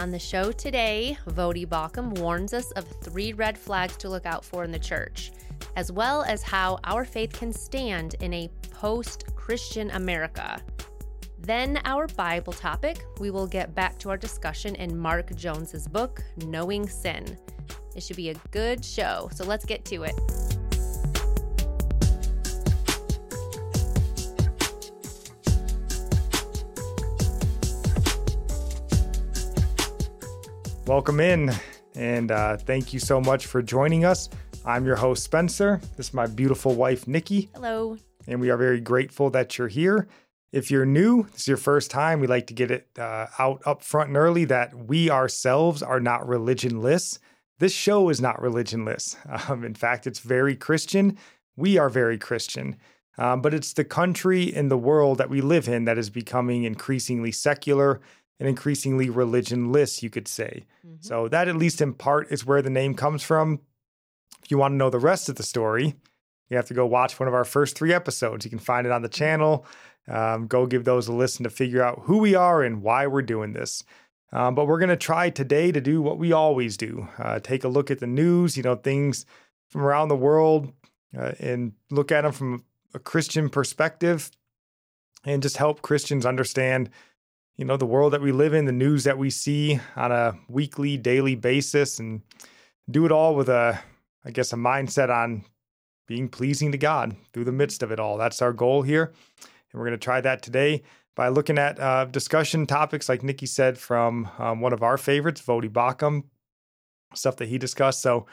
On the show today, Voddie Baucham warns us of three red flags to look out for in the church, as well as how our faith can stand in a post Christian America. Then, our Bible topic, we will get back to our discussion in Mark Jones's book, Knowing Sin. It should be a good show, so let's get to it. Welcome in, and uh, thank you so much for joining us. I'm your host, Spencer. This is my beautiful wife, Nickie. Hello. And we are very grateful that you're here. If you're new, this is your first time, we like to get it uh, out up front and early that we ourselves are not religionless. This show is not religionless. Um, in fact, it's very Christian. We are very Christian. Um, but it's the country and the world that we live in that is becoming increasingly secular and increasingly religionless, you could say. Mm-hmm. So, that at least in part is where the name comes from. If you want to know the rest of the story, you have to go watch one of our first three episodes. You can find it on the channel. Um, go give those a listen to figure out who we are and why we're doing this. Um, but we're going to try today to do what we always do uh, take a look at the news, you know, things from around the world, uh, and look at them from a Christian perspective and just help Christians understand you know, the world that we live in, the news that we see on a weekly, daily basis, and do it all with a, I guess, a mindset on being pleasing to God through the midst of it all. That's our goal here. And we're going to try that today by looking at uh, discussion topics, like Nickie said, from um, one of our favorites, Voddie Baucham, stuff that he discussed. So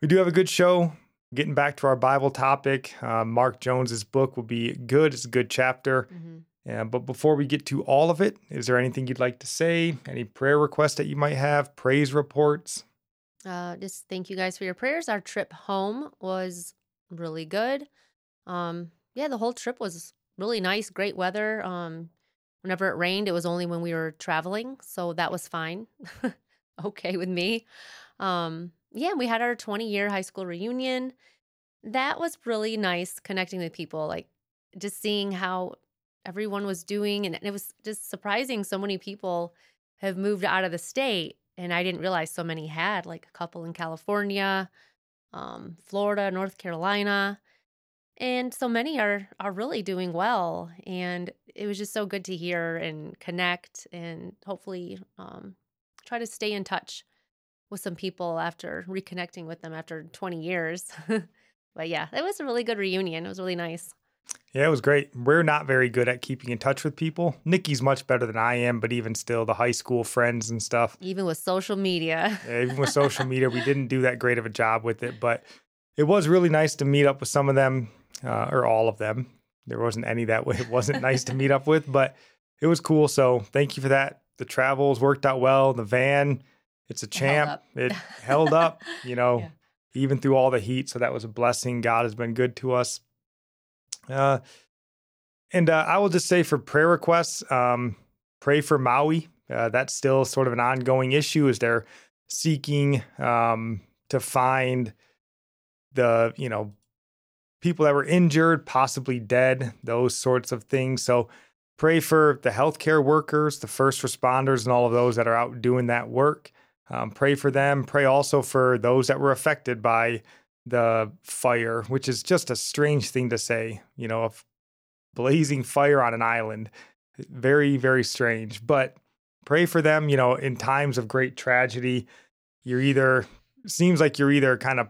we do have a good show. Getting back to our Bible topic, uh, Mark Jones's book will be good. It's a good chapter. Mm-hmm. Yeah, but before we get to all of it, is there anything you'd like to say? Any prayer requests that you might have? Praise reports? Uh, just thank you guys for your prayers. Our trip home was really good. Um, yeah, the whole trip was really nice, great weather. Um, whenever it rained, it was only when we were traveling, so that was fine. okay with me. Um, yeah, we had our 20 year high school reunion. That was really nice connecting with people, like just seeing how everyone was doing. And it was just surprising. So many people have moved out of the state. And I didn't realize so many had, like a couple in California, um, Florida, North Carolina. And so many are are really doing well. And it was just so good to hear and connect and hopefully um, try to stay in touch with some people after reconnecting with them after 20 years. but yeah, it was a really good reunion. It was really nice. Yeah, it was great. We're not very good at keeping in touch with people. Nikki's much better than I am, but even still, the high school friends and stuff. Even with social media. yeah, even with social media, we didn't do that great of a job with it. But it was really nice to meet up with some of them, uh, or all of them. There wasn't any that way. It wasn't nice to meet up with, but it was cool. So thank you for that. The travels worked out well. The van, it's a champ. It held up, it held up you know, yeah. even through all the heat. So that was a blessing. God has been good to us. Uh, and uh, I will just say for prayer requests, um, pray for Maui. Uh, that's still sort of an ongoing issue as they're seeking um, to find the, you know, people that were injured, possibly dead, those sorts of things. So pray for the healthcare workers, the first responders, and all of those that are out doing that work. Um, pray for them. Pray also for those that were affected by the fire, which is just a strange thing to say, you know, a blazing fire on an island. Very, very strange. But pray for them, you know, in times of great tragedy. You're either, seems like you're either kind of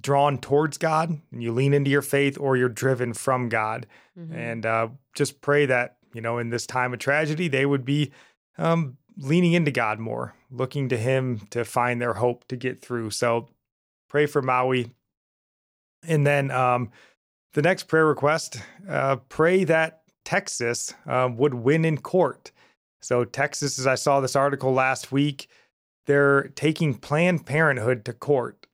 drawn towards God and you lean into your faith or you're driven from God. Mm-hmm. And uh, just pray that, you know, in this time of tragedy, they would be um, leaning into God more, looking to Him to find their hope to get through. So pray for Maui. And then um, the next prayer request uh, pray that Texas uh, would win in court. So, Texas, as I saw this article last week, they're taking Planned Parenthood to court.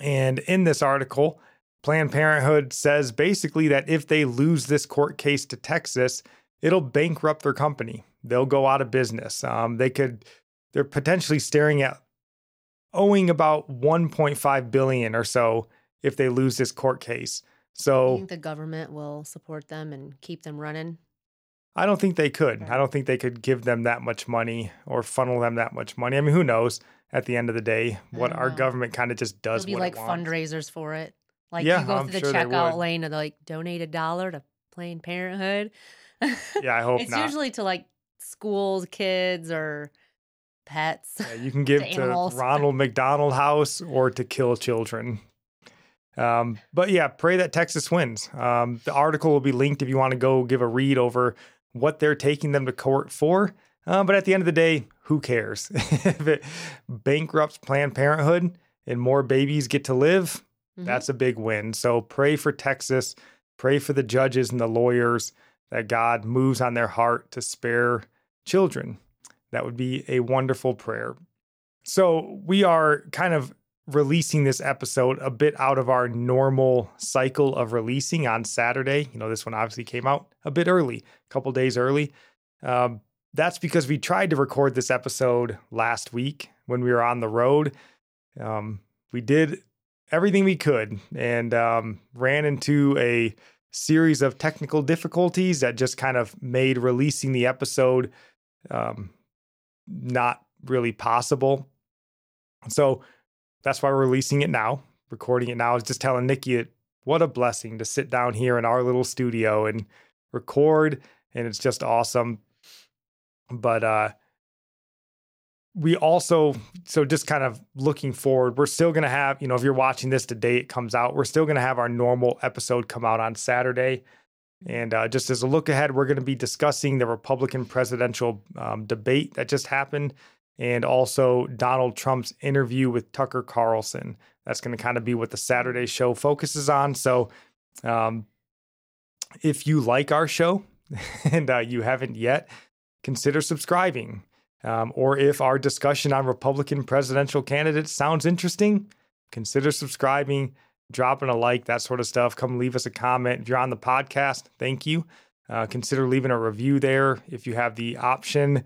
And in this article, Planned Parenthood says basically that if they lose this court case to Texas, it'll bankrupt their company. They'll go out of business. Um, they could, they're potentially staring at owing about 1.5 billion or so if they lose this court case. So think the government will support them and keep them running? I don't think they could. I don't think they could give them that much money or funnel them that much money. I mean, who knows? At the end of the day, what our know. government kind of just does. There'll be like it fundraisers for it. Like Yeah, you go I'm through the sure checkout lane and like donate a dollar to Planned Parenthood. Yeah, I hope it's not. usually to like schools, kids, or pets. Yeah, you can give to to. Ronald McDonald House or to kill children. Um, but yeah, pray that Texas wins. Um, the article will be linked if you want to go give a read over what they're taking them to court for. Uh, but at the end of the day, who cares? if it bankrupts Planned Parenthood and more babies get to live, Mhm. that's a big win. So pray for Texas, pray for the judges and the lawyers that God moves on their heart to spare children. That would be a wonderful prayer. So we are kind of releasing this episode a bit out of our normal cycle of releasing on Saturday. You know, this one obviously came out a bit early, a couple days early. Um, that's because we tried to record this episode last week when we were on the road. Um, we did everything we could and um, ran into a series of technical difficulties that just kind of made releasing the episode um, not really possible. So that's why we're releasing it now. Recording it now is just telling Nickie it, what a blessing to sit down here in our little studio and record, and it's just awesome. But uh we also so just kind of looking forward we're still going to have you know if you're watching this today it comes out we're still going to have our normal episode come out on saturday and uh, just as a look ahead we're going to be discussing the republican presidential um, debate that just happened and also donald trump's interview with tucker carlson that's going to kind of be what the saturday show focuses on so um, if you like our show and uh, you haven't yet consider subscribing um, or if our discussion on Republican presidential candidates sounds interesting, consider subscribing, dropping a like, that sort of stuff. Come leave us a comment. If you're on the podcast, thank you. Uh, consider leaving a review there if you have the option.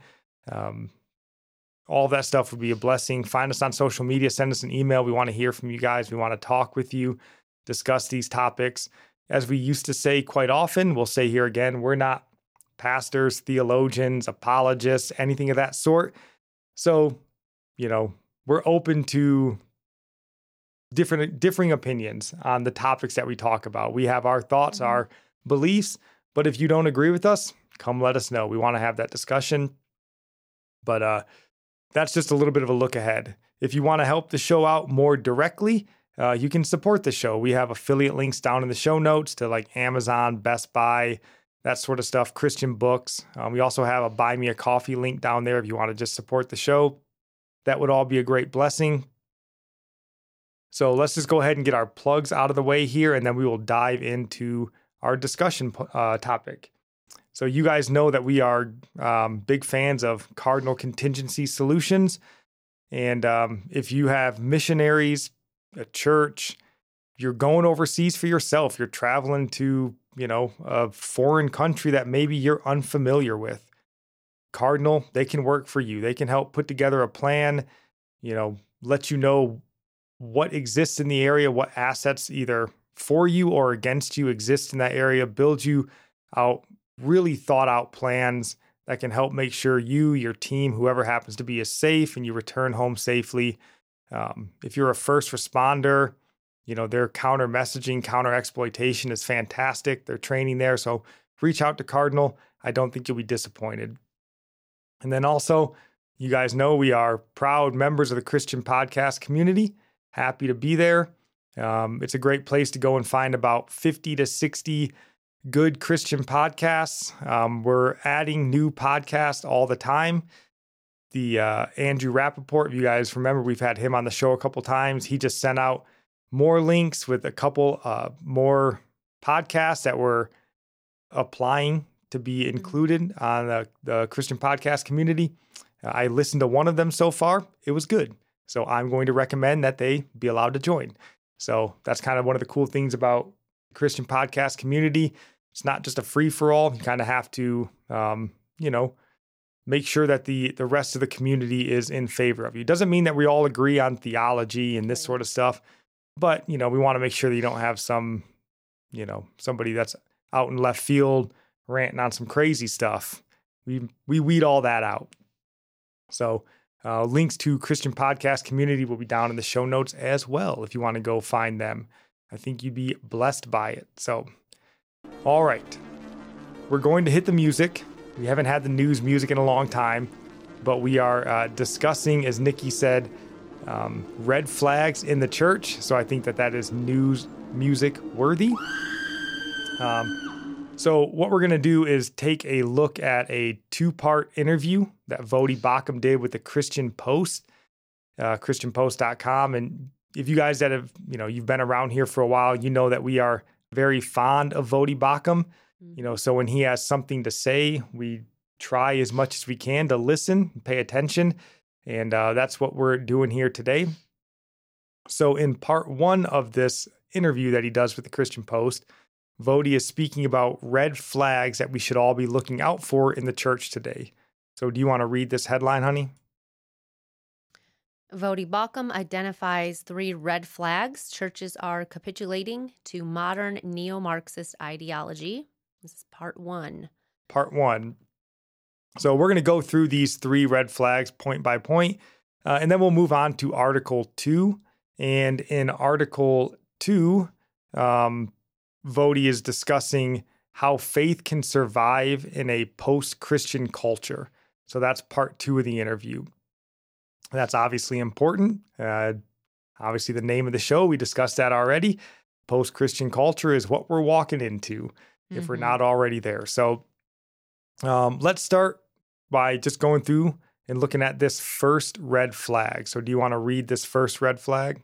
Um, all that stuff would be a blessing. Find us on social media, send us an email. We want to hear from you guys. We want to talk with you, discuss these topics. As we used to say quite often, we'll say here again, we're not pastors, theologians, apologists, anything of that sort. So, you know, we're open to different differing opinions on the topics that we talk about. We have our thoughts, Mhm. our beliefs, but if you don't agree with us, come let us know. We want to have that discussion. But uh that's just a little bit of a look ahead. If you want to help the show out more directly, uh, you can support the show. We have affiliate links down in the show notes to like Amazon, Best Buy, that sort of stuff, Christian books. Um, we also have a buy me a coffee link down there if you want to just support the show. That would all be a great blessing. So let's just go ahead and get our plugs out of the way here, and then we will dive into our discussion uh, topic. So, you guys know that we are um, big fans of Cardinall Contingency Solutions. And um, if you have missionaries, a church, you're going overseas for yourself, you're traveling to, you know, a foreign country that maybe you're unfamiliar with. Cardinall, they can work for you. They can help put together a plan, you know, let you know what exists in the area, what assets either for you or against you exist in that area, build you out really thought out plans that can help make sure you, your team, whoever happens to be, is safe and you return home safely. Um, if you're a first responder, you know, their counter messaging, counter exploitation is fantastic. They're training there. So reach out to Cardinall. I don't think you'll be disappointed. And then also, you guys know we are proud members of the Christian podcast community. Happy to be there. Um, it's a great place to go and find about 50 to 60 good Christian podcasts. Um, we're adding new podcasts all the time. The uh, Andrew Rappaport, if you guys remember, we've had him on the show a couple times. He just sent out more links with a couple uh, more podcasts that were applying to be included on the, the Christian podcast community. I listened to one of them so far. It was good. So I'm going to recommend that they be allowed to join. So that's kind of one of the cool things about Christian podcast community. It's not just a free for all. You kind of have to, um, you know, make sure that the the rest of the community is in favor of you. It doesn't mean that we all agree on theology and this sort of stuff, but you know, we want to make sure that you don't have some, you know, somebody that's out in left field ranting on some crazy stuff. We we weed all that out. So uh, links to Christian podcast community will be down in the show notes as well if you want to go find them. I think you'd be blessed by it. So, all right, we're going to hit the music. We haven't had the news music in a long time, but we are uh, discussing, as Nickie said, um, red flags in the church. So I think that that is news music worthy. Um, so what we're gonna do is take a look at a two-part interview that Voddie Baucham did with the Christian Post, uh, ChristianPost.com, and if you guys that have you know you've been around here for a while, you know that we are very fond of Voddie Baucham. You know, so when he has something to say, we try as much as we can to listen, pay attention, and uh, that's what we're doing here today. So, in part one of this interview that he does with the Christian Post, Voddie is speaking about red flags that we should all be looking out for in the church today. So, do you want to read this headline, honey? Voddie Baucham identifies three red flags churches are capitulating to modern neo Marxist ideology. This is part one. Part one. So, we're going to go through these three red flags point by point, uh, and then we'll move on to Article two. And in Article two, um, Voddie is discussing how faith can survive in a post Christian culture. So, that's part two of the interview. That's obviously important. Uh, obviously, the name of the show, we discussed that already. Post Christian culture is what we're walking into if we're Mhm. not already there. So um, let's start by just going through and looking at this first red flag. So, do you want to read this first red flag?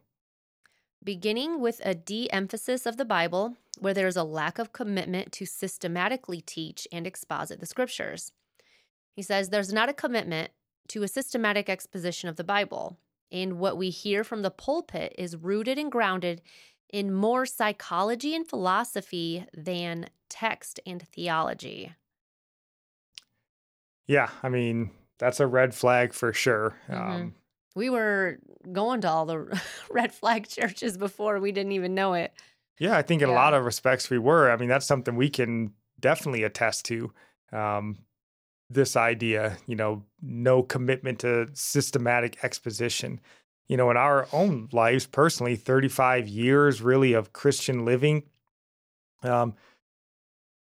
Beginning with a de emphasis of the Bible, where there is a lack of commitment to systematically teach and exposit the scriptures. He says there's not a commitment to a systematic exposition of the Bible, and what we hear from the pulpit is rooted and grounded in more psychology and philosophy than text and theology. Yeah, I mean, that's a red flag for sure. Mhm. Um, We were going to all the red flag churches before we didn't even know it. yeah, I think in a lot of respects we were. I mean, that's something we can definitely attest to. Um, this idea, you know, no commitment to systematic exposition. You know, in our own lives personally, 35 years really of Christian living. Um,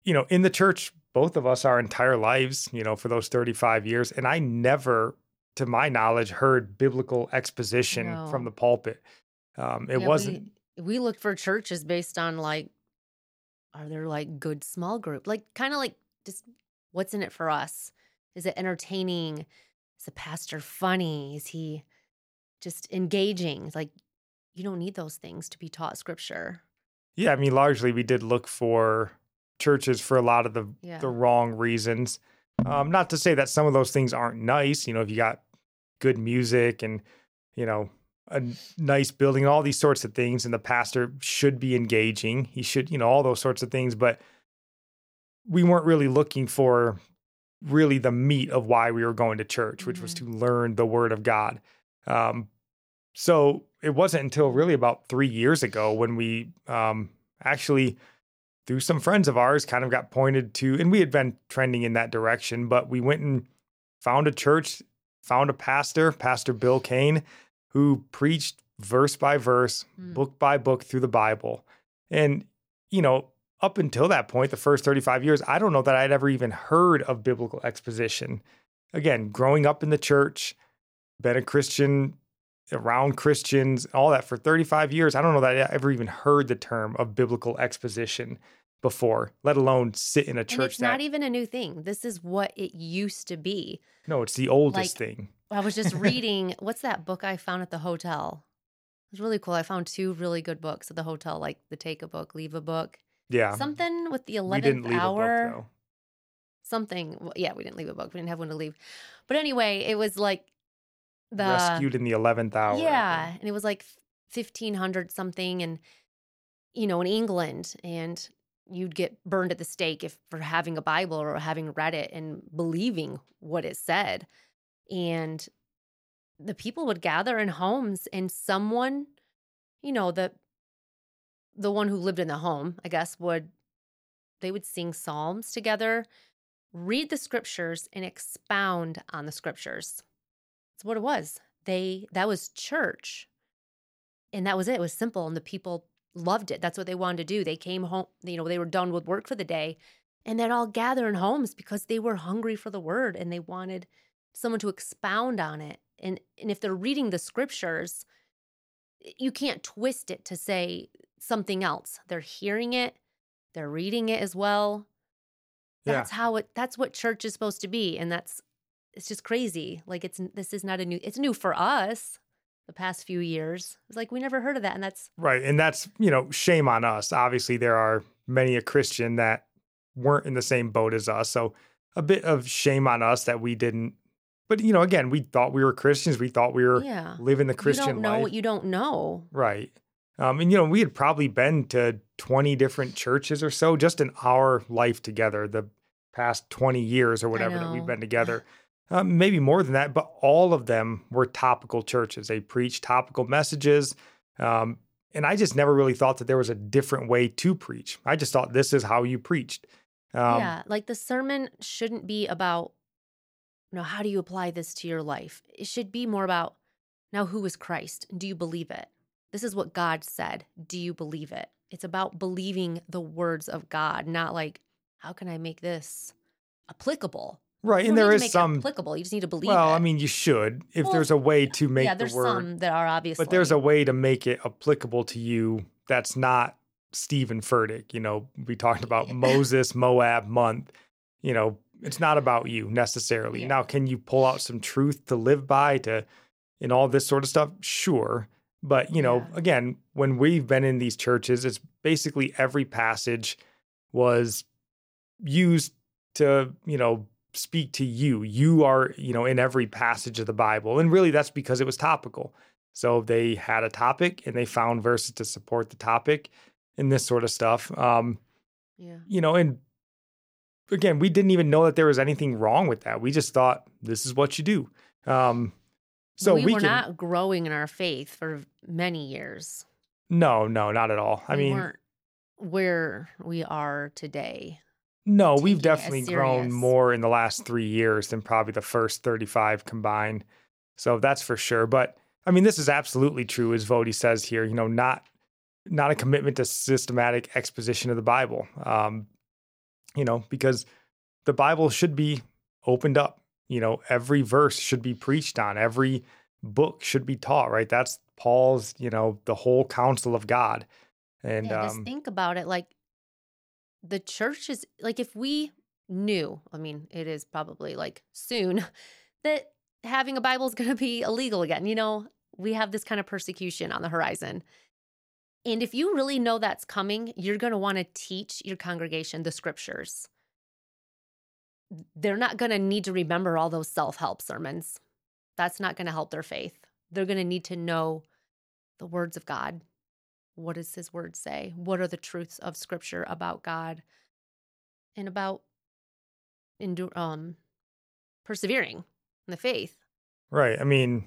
you know, in the church, both of us our entire lives, you know, for those 35 years. And I never, to my knowledge, heard biblical exposition No. from the pulpit. Um, it Yeah, wasn't We, we looked for churches based on like, are there like good small group? Like, kind of like just what's in it for us? Is it entertaining? Is the pastor funny? Is he just engaging? It's like, you don't need those things to be taught scripture. Yeah, I mean, largely we did look for churches for a lot of the Yeah. the wrong reasons. Um, not to say that some of those things aren't nice. You know, if you got good music and you know a nice building, all these sorts of things, and the pastor should be engaging. He should, you know, all those sorts of things. But we weren't really looking for really the meat of why we were going to church, which was to learn the Word of God. Um, so it wasn't until really about three years ago when we um, actually, through some friends of ours, kind of got pointed to, and we had been trending in that direction, but we went and found a church, found a pastor, Pastor Bill Kane, who preached verse by verse, Mm. book by book through the Bible. And, you know, up until that point, the first 35 years, I don't know that I'd ever even heard of biblical exposition. Again, growing up in the church, been a Christian around Christians, all that for 35 years, I don't know that I ever even heard the term of biblical exposition before, let alone sit in a And church it's that not even a new thing. This is what it used to be. no, it's the oldest like- thing. I was just reading what's that book I found at the hotel? It was really cool. I found two really good books at the hotel, like the take a book, leave a book. Yeah. Something with the we eleventh didn't leave hour. a book something. well, Yeah, we didn't leave a book. We didn't have one to leave. But anyway, it was like the. Rescued in the 11th hour. Yeah, and it was like fifteen hundred something, and you know, in England, and you'd get burned at the stake if for having a Bible or having read it and believing what it said, and the people would gather in homes, and someone, you know, the the one who lived in the home, I guess, would they would sing psalms together, read the scriptures, and expound on the scriptures. That's what it was. They that was church. And that was it. It was simple. And the people loved it. That's what they wanted to do. They came home, you know, they were done with work for the day and they'd all gather in homes because they were hungry for the word and they wanted someone to expound on it. And and if they're reading the scriptures, you can't twist it to say something else. They're hearing it, they're reading it as well. That's yeah. how it that's what church is supposed to be and that's it's just crazy. Like it's this is not a new it's new for us the past few years. It's like we never heard of that and that's Right. And that's, you know, shame on us. Obviously there are many a Christian that weren't in the same boat as us. So a bit of shame on us that we didn't. But you know, again, we thought we were Christians. We thought we were yeah. living the Christian you don't know life. what you don't know, right? Um, and you know, we had probably been to twenty different churches or so just in our life together, the past twenty years or whatever that we've been together. Um, maybe more than that, but all of them were topical churches. They preached topical messages. Um, and I just never really thought that there was a different way to preach. I just thought this is how you preached. Um, yeah, like the sermon shouldn't be about, you know, how do you apply this to your life? It should be more about, now who is Christ? Do you believe it? This is what God said. Do you believe it? It's about believing the words of God, not like, how can I make this applicable? Right, and there is some applicable. You just need to believe. Well, it. I mean, you should if well, there's a way to make yeah, there's the word. some that are obviously, but there's a way to make it applicable to you. That's not Steven Furtick. You know, we talked about Moses Moab month. You know, it's not about you necessarily. Yeah. Now, can you pull out some truth to live by to and all this sort of stuff? Sure. But, you know, yeah. again, when we've been in these churches, it's basically every passage was used to, you know, speak to you. You are, you know, in every passage of the Bible. And really that's because it was topical. So they had a topic and they found verses to support the topic and this sort of stuff. Um, yeah. You know, and again, we didn't even know that there was anything wrong with that. We just thought this is what you do. Um, so we, we were can, not growing in our faith for many years. No, no, not at all. I mean, where we are today. No, we've definitely grown more in the last three years than probably the first 35 combined. So that's for sure. But I mean, this is absolutely true, as Voddie says here. You know, not not a commitment to systematic exposition of the Bible. Um, you know, because the Bible should be opened up. You know, every verse should be preached on. Every book should be taught. Right? That's Paul's. You know, the whole counsel of God. And yeah, just um, think about it. Like the church is like if we knew. I mean, it is probably like soon that having a Bible is going to be illegal again. You know, we have this kind of persecution on the horizon. And if you really know that's coming, you're going to want to teach your congregation the scriptures. They're not going to need to remember all those self help sermons. That's not going to help their faith. They're going to need to know the words of God. What does his word say? What are the truths of scripture about God and about endu- um, persevering in the faith? Right. I mean,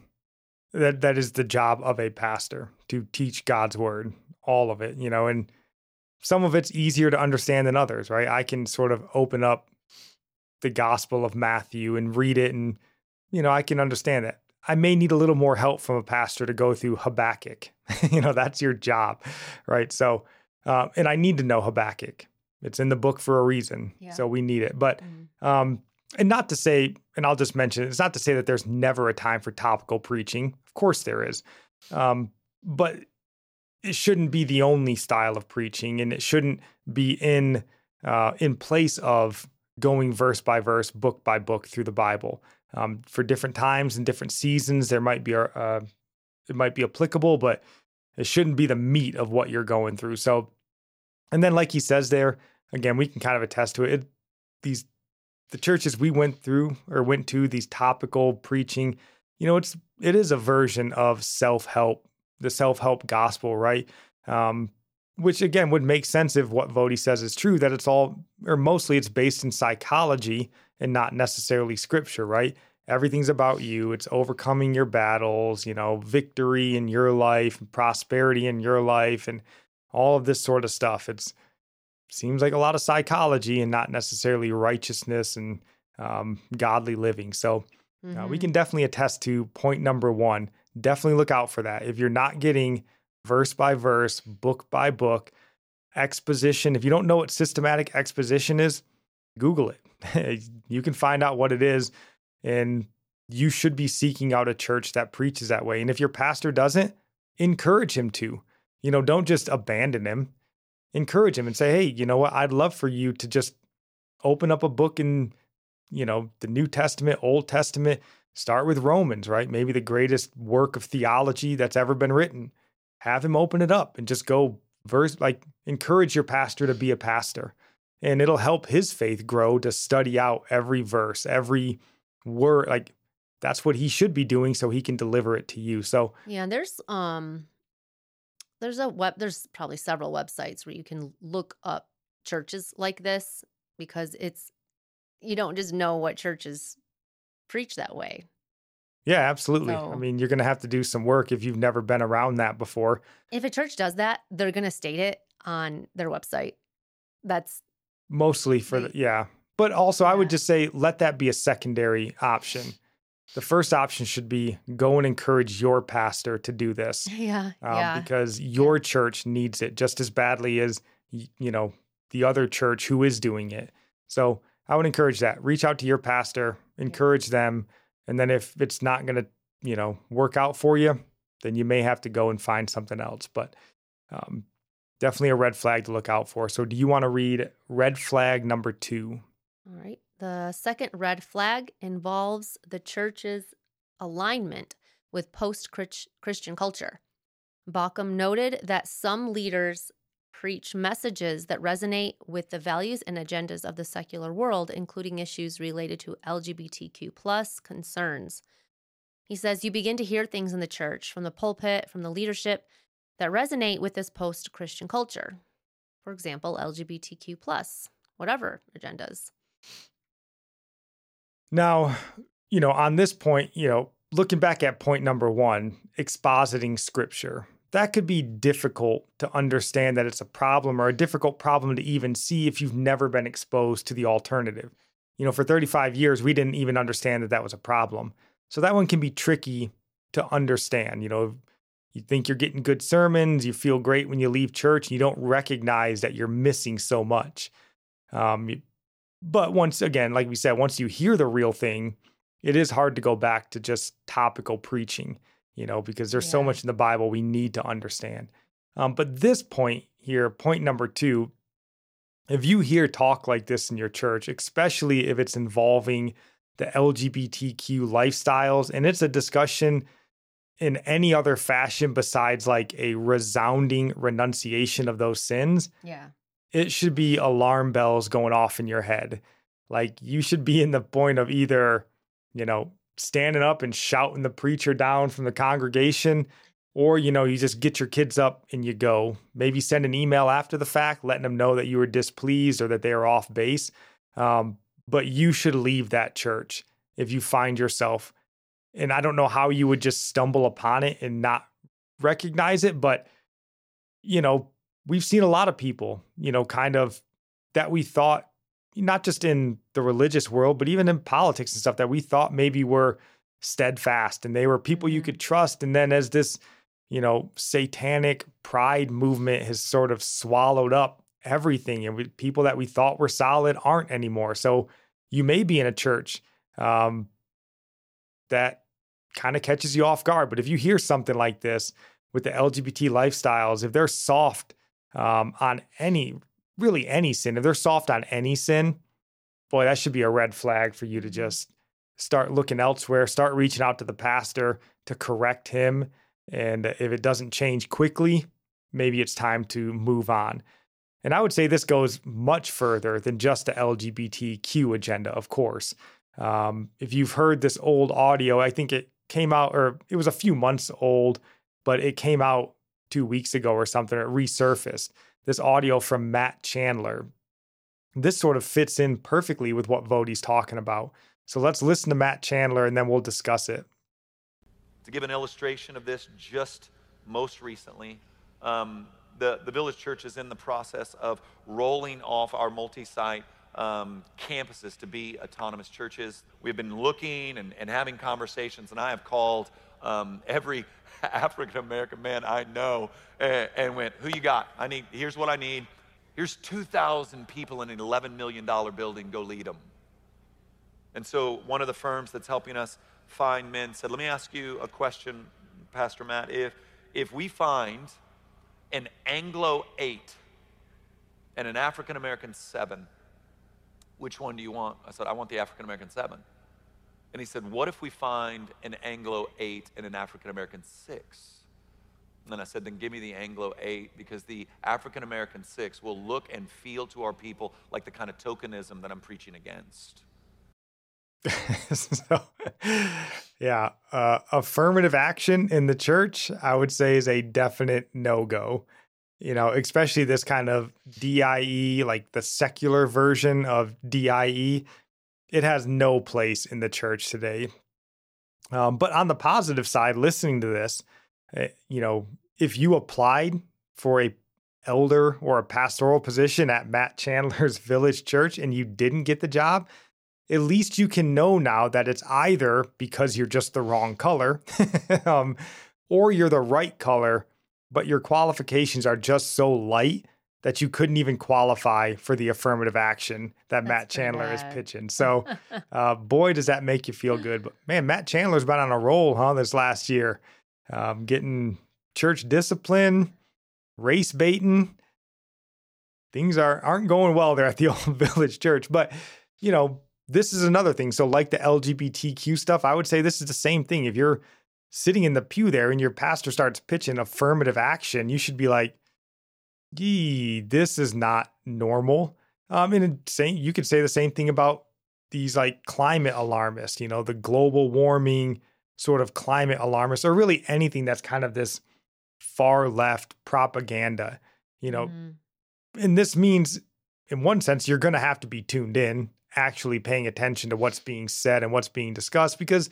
that that is the job of a pastor to teach God's word all of it, you know, and some of it's easier to understand than others, right? I can sort of open up the Gospel of Matthew and read it, and, you know, I can understand it. I may need a little more help from a pastor to go through Habakkuk. you know, that's your job, right? So, uh, and I need to know Habakkuk. It's in the book for a reason. Yeah. So we need it. But, mm-hmm. um, and not to say, and I'll just mention, it's not to say that there's never a time for topical preaching. Of course there is. Um, but it shouldn't be the only style of preaching, and it shouldn't be in uh, in place of going verse by verse, book by book through the Bible. Um, for different times and different seasons, there might be a, uh, it might be applicable, but it shouldn't be the meat of what you're going through. So, and then like he says there, again, we can kind of attest to it. it these the churches we went through or went to, these topical preaching, you know, it's it is a version of self help the self help gospel, right? Um, which again would make sense if what Voddie says is true, that it's all or mostly it's based in psychology and not necessarily scripture, right? Everything's about you. It's overcoming your battles, you know, victory in your life, prosperity in your life, and all of this sort of stuff. It's seems like a lot of psychology and not necessarily righteousness and um, godly living. So mm-hmm. uh, we mm-hmm. can definitely attest to point number one. Definitely look out for that. If you're not getting verse by verse, book by book, exposition, if you don't know what systematic exposition is, Google it. you can find out what it is. And you should be seeking out a church that preaches that way. And if your pastor doesn't, encourage him to. You know, don't just abandon him. Encourage him and say, hey, you know what? I'd love for you to just open up a book in, you know, the New Testament, Old Testament. Start with Romans, right? Maybe the greatest work of theology that's ever been written. Have him open it up and just go verse, like encourage your pastor to be a pastor. And it'll help his faith grow to study out every verse, every word. Like that's what he should be doing so he can deliver it to you. So Yeah, there's um there's a web there's probably several websites where you can look up churches like this because it's you don't just know what churches preach that way. Yeah, absolutely. So, I mean, you're going to have to do some work if you've never been around that before. If a church does that, they're going to state it on their website. That's mostly for the, yeah. But also, yeah. I would just say let that be a secondary option the first option should be go and encourage your pastor to do this. Yeah. Um, yeah. Because your yeah. church needs it just as badly as, you know, the other church who is doing it. So I would encourage that. Reach out to your pastor, encourage them. And then if it's not going to, you know, work out for you, then you may have to go and find something else. But um, definitely a red flag to look out for. So do you want to read red flag number two? All right. The second red flag involves the church's alignment with post Christian culture. Baucham noted that some leaders preach messages that resonate with the values and agendas of the secular world, including issues related to LGBTQ plus concerns. He says you begin to hear things in the church, from the pulpit, from the leadership, that resonate with this post Christian culture. For example, LGBTQ plus, whatever agendas. Now, you know, on this point, you know, looking back at point number one, expositing scripture, that could be difficult to understand that it's a problem or a difficult problem to even see if you've never been exposed to the alternative. You know, for 35 years, we didn't even understand that that was a problem. So that one can be tricky to understand. You know, you think you're getting good sermons, you feel great when you leave church, and you don't recognize that you're missing so much. Um, but once again, like we said, once you hear the real thing, it is hard to go back to just topical preaching, you know, because there's yeah. so much in the Bible we need to understand. Um, but this point here, point number two, if you hear talk like this in your church, especially if it's involving the LGBTQ lifestyles and it's a discussion in any other fashion besides like a resounding renunciation of those sins, yeah it should be alarm bells going off in your head. Like you should be in the point of either, you know, standing up and shouting the preacher down from the congregation, or, you know, you just get your kids up and you go. Maybe send an email after the fact, letting them know that you were displeased or that they are off base. Um, but you should leave that church if you find yourself. And I don't know how you would just stumble upon it and not recognize it, but, you know, we've seen a lot of people, you know, kind of that we thought, not just in the religious world, but even in politics and stuff, that we thought maybe were steadfast and they were people you mm-hmm. could trust. And then as this, you know, satanic pride movement has sort of swallowed up everything, and we, people that we thought were solid aren't anymore. So you may be in a church um, that kind of catches you off guard. But if you hear something like this with the LGBT lifestyles, if they're soft um, on any, really any sin. If they're soft on any sin, boy, that should be a red flag for you to mm-hmm. just start looking elsewhere, start reaching out to the pastor to correct him. And if it doesn't change quickly, maybe it's time to move on. And I would say this goes much further than just the LGBTQ agenda, of course. Um, if you've heard this old audio, I think it came out, or it was a few months old, but it came out two weeks ago or something, it resurfaced. This audio from Matt Chandler. This sort of fits in perfectly with what Voddie's talking about. So let's listen to Matt Chandler and then we'll discuss it. To give an illustration of this, just most recently, um, the, the Village Church is in the process of rolling off our multi site um, campuses to be autonomous churches. We've been looking and, and having conversations, and I have called um, every African American man I know and, and, went, Who you got? I need, here's what I need. Here's 2,000 people in an $11 million building, go lead them. And so one of the firms that's helping us find men said, Let me ask you a question, Pastor Matt. If, if we find an Anglo 8 and an African American 7, which one do you want? I said, I want the African American 7. And he said, What if we find an Anglo 8 and an African American 6? And I said, Then give me the Anglo 8 because the African American 6 will look and feel to our people like the kind of tokenism that I'm preaching against. so, yeah, uh, affirmative action in the church, I would say, is a definite no go. You know, especially this kind of DIE, like the secular version of DIE, it has no place in the church today. Um, but on the positive side, listening to this, uh, you know, if you applied for a elder or a pastoral position at Matt Chandler's Village Church and you didn't get the job, at least you can know now that it's either because you're just the wrong color um, or you're the right color, but your qualifications are just so light that you couldn't even qualify for the affirmative action that That's Matt Chandler bad. is pitching. So, uh, boy, does that make you feel good. But man, Matt Chandler's been on a roll, huh, this last year, um, getting church discipline, race baiting. Things are aren't going well there at the old village church, but you know this is another thing. So, like the LGBTQ stuff, I would say this is the same thing. If you're sitting in the pew there and your pastor starts pitching affirmative action, you should be like, "Gee, this is not normal." Um, and saying you could say the same thing about these like climate alarmists. You know, the global warming sort of climate alarmists, or really anything that's kind of this far left propaganda. You know, mm-hmm. and this means, in one sense, you're going to have to be tuned in actually paying attention to what's being said and what's being discussed because,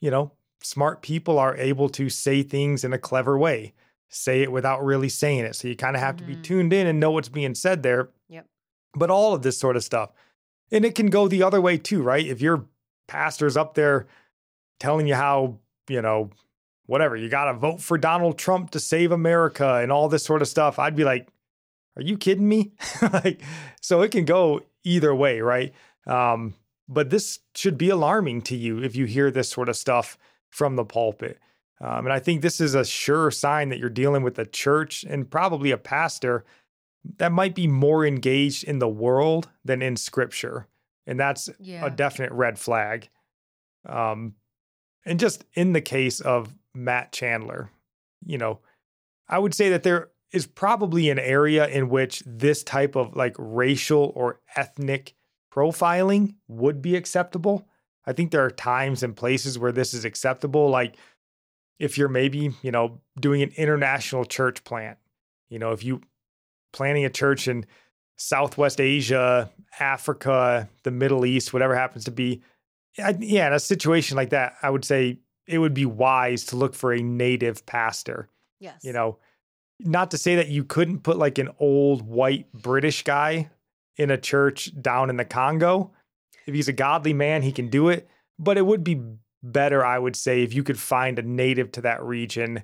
you know, smart people are able to say things in a clever way, say it without really saying it. So you kind of have mm-hmm. to be mm-hmm. tuned in and know what's being said there. Yep. But all of this sort of stuff. And it can go the other way too, right? If your pastor's up there telling you how, you know, whatever, you got to vote for Donald Trump to save America and all this sort of stuff, I'd be like, are you kidding me? like, so it can go either way, right? Um, but this should be alarming to you if you hear this sort of stuff from the pulpit. Um, and I think this is a sure sign that you're dealing with a church and probably a pastor that might be more engaged in the world than in scripture. And that's yeah. a definite red flag. Um, and just in the case of Matt Chandler, you know, I would say that there is probably an area in which this type of like racial or ethnic profiling would be acceptable. I think there are times and places where this is acceptable. Like if you're maybe, you know, doing an international church plant, you know, if you planning a church in Southwest Asia, Africa, the Middle East, whatever happens to be, yeah, in a situation like that, I would say it would be wise to look for a native pastor. Yes. You know, not to say that you couldn't put like an old white British guy in a church down in the Congo. If he's a godly man, he can do it. But it would be better, I would say, if you could find a native to that region,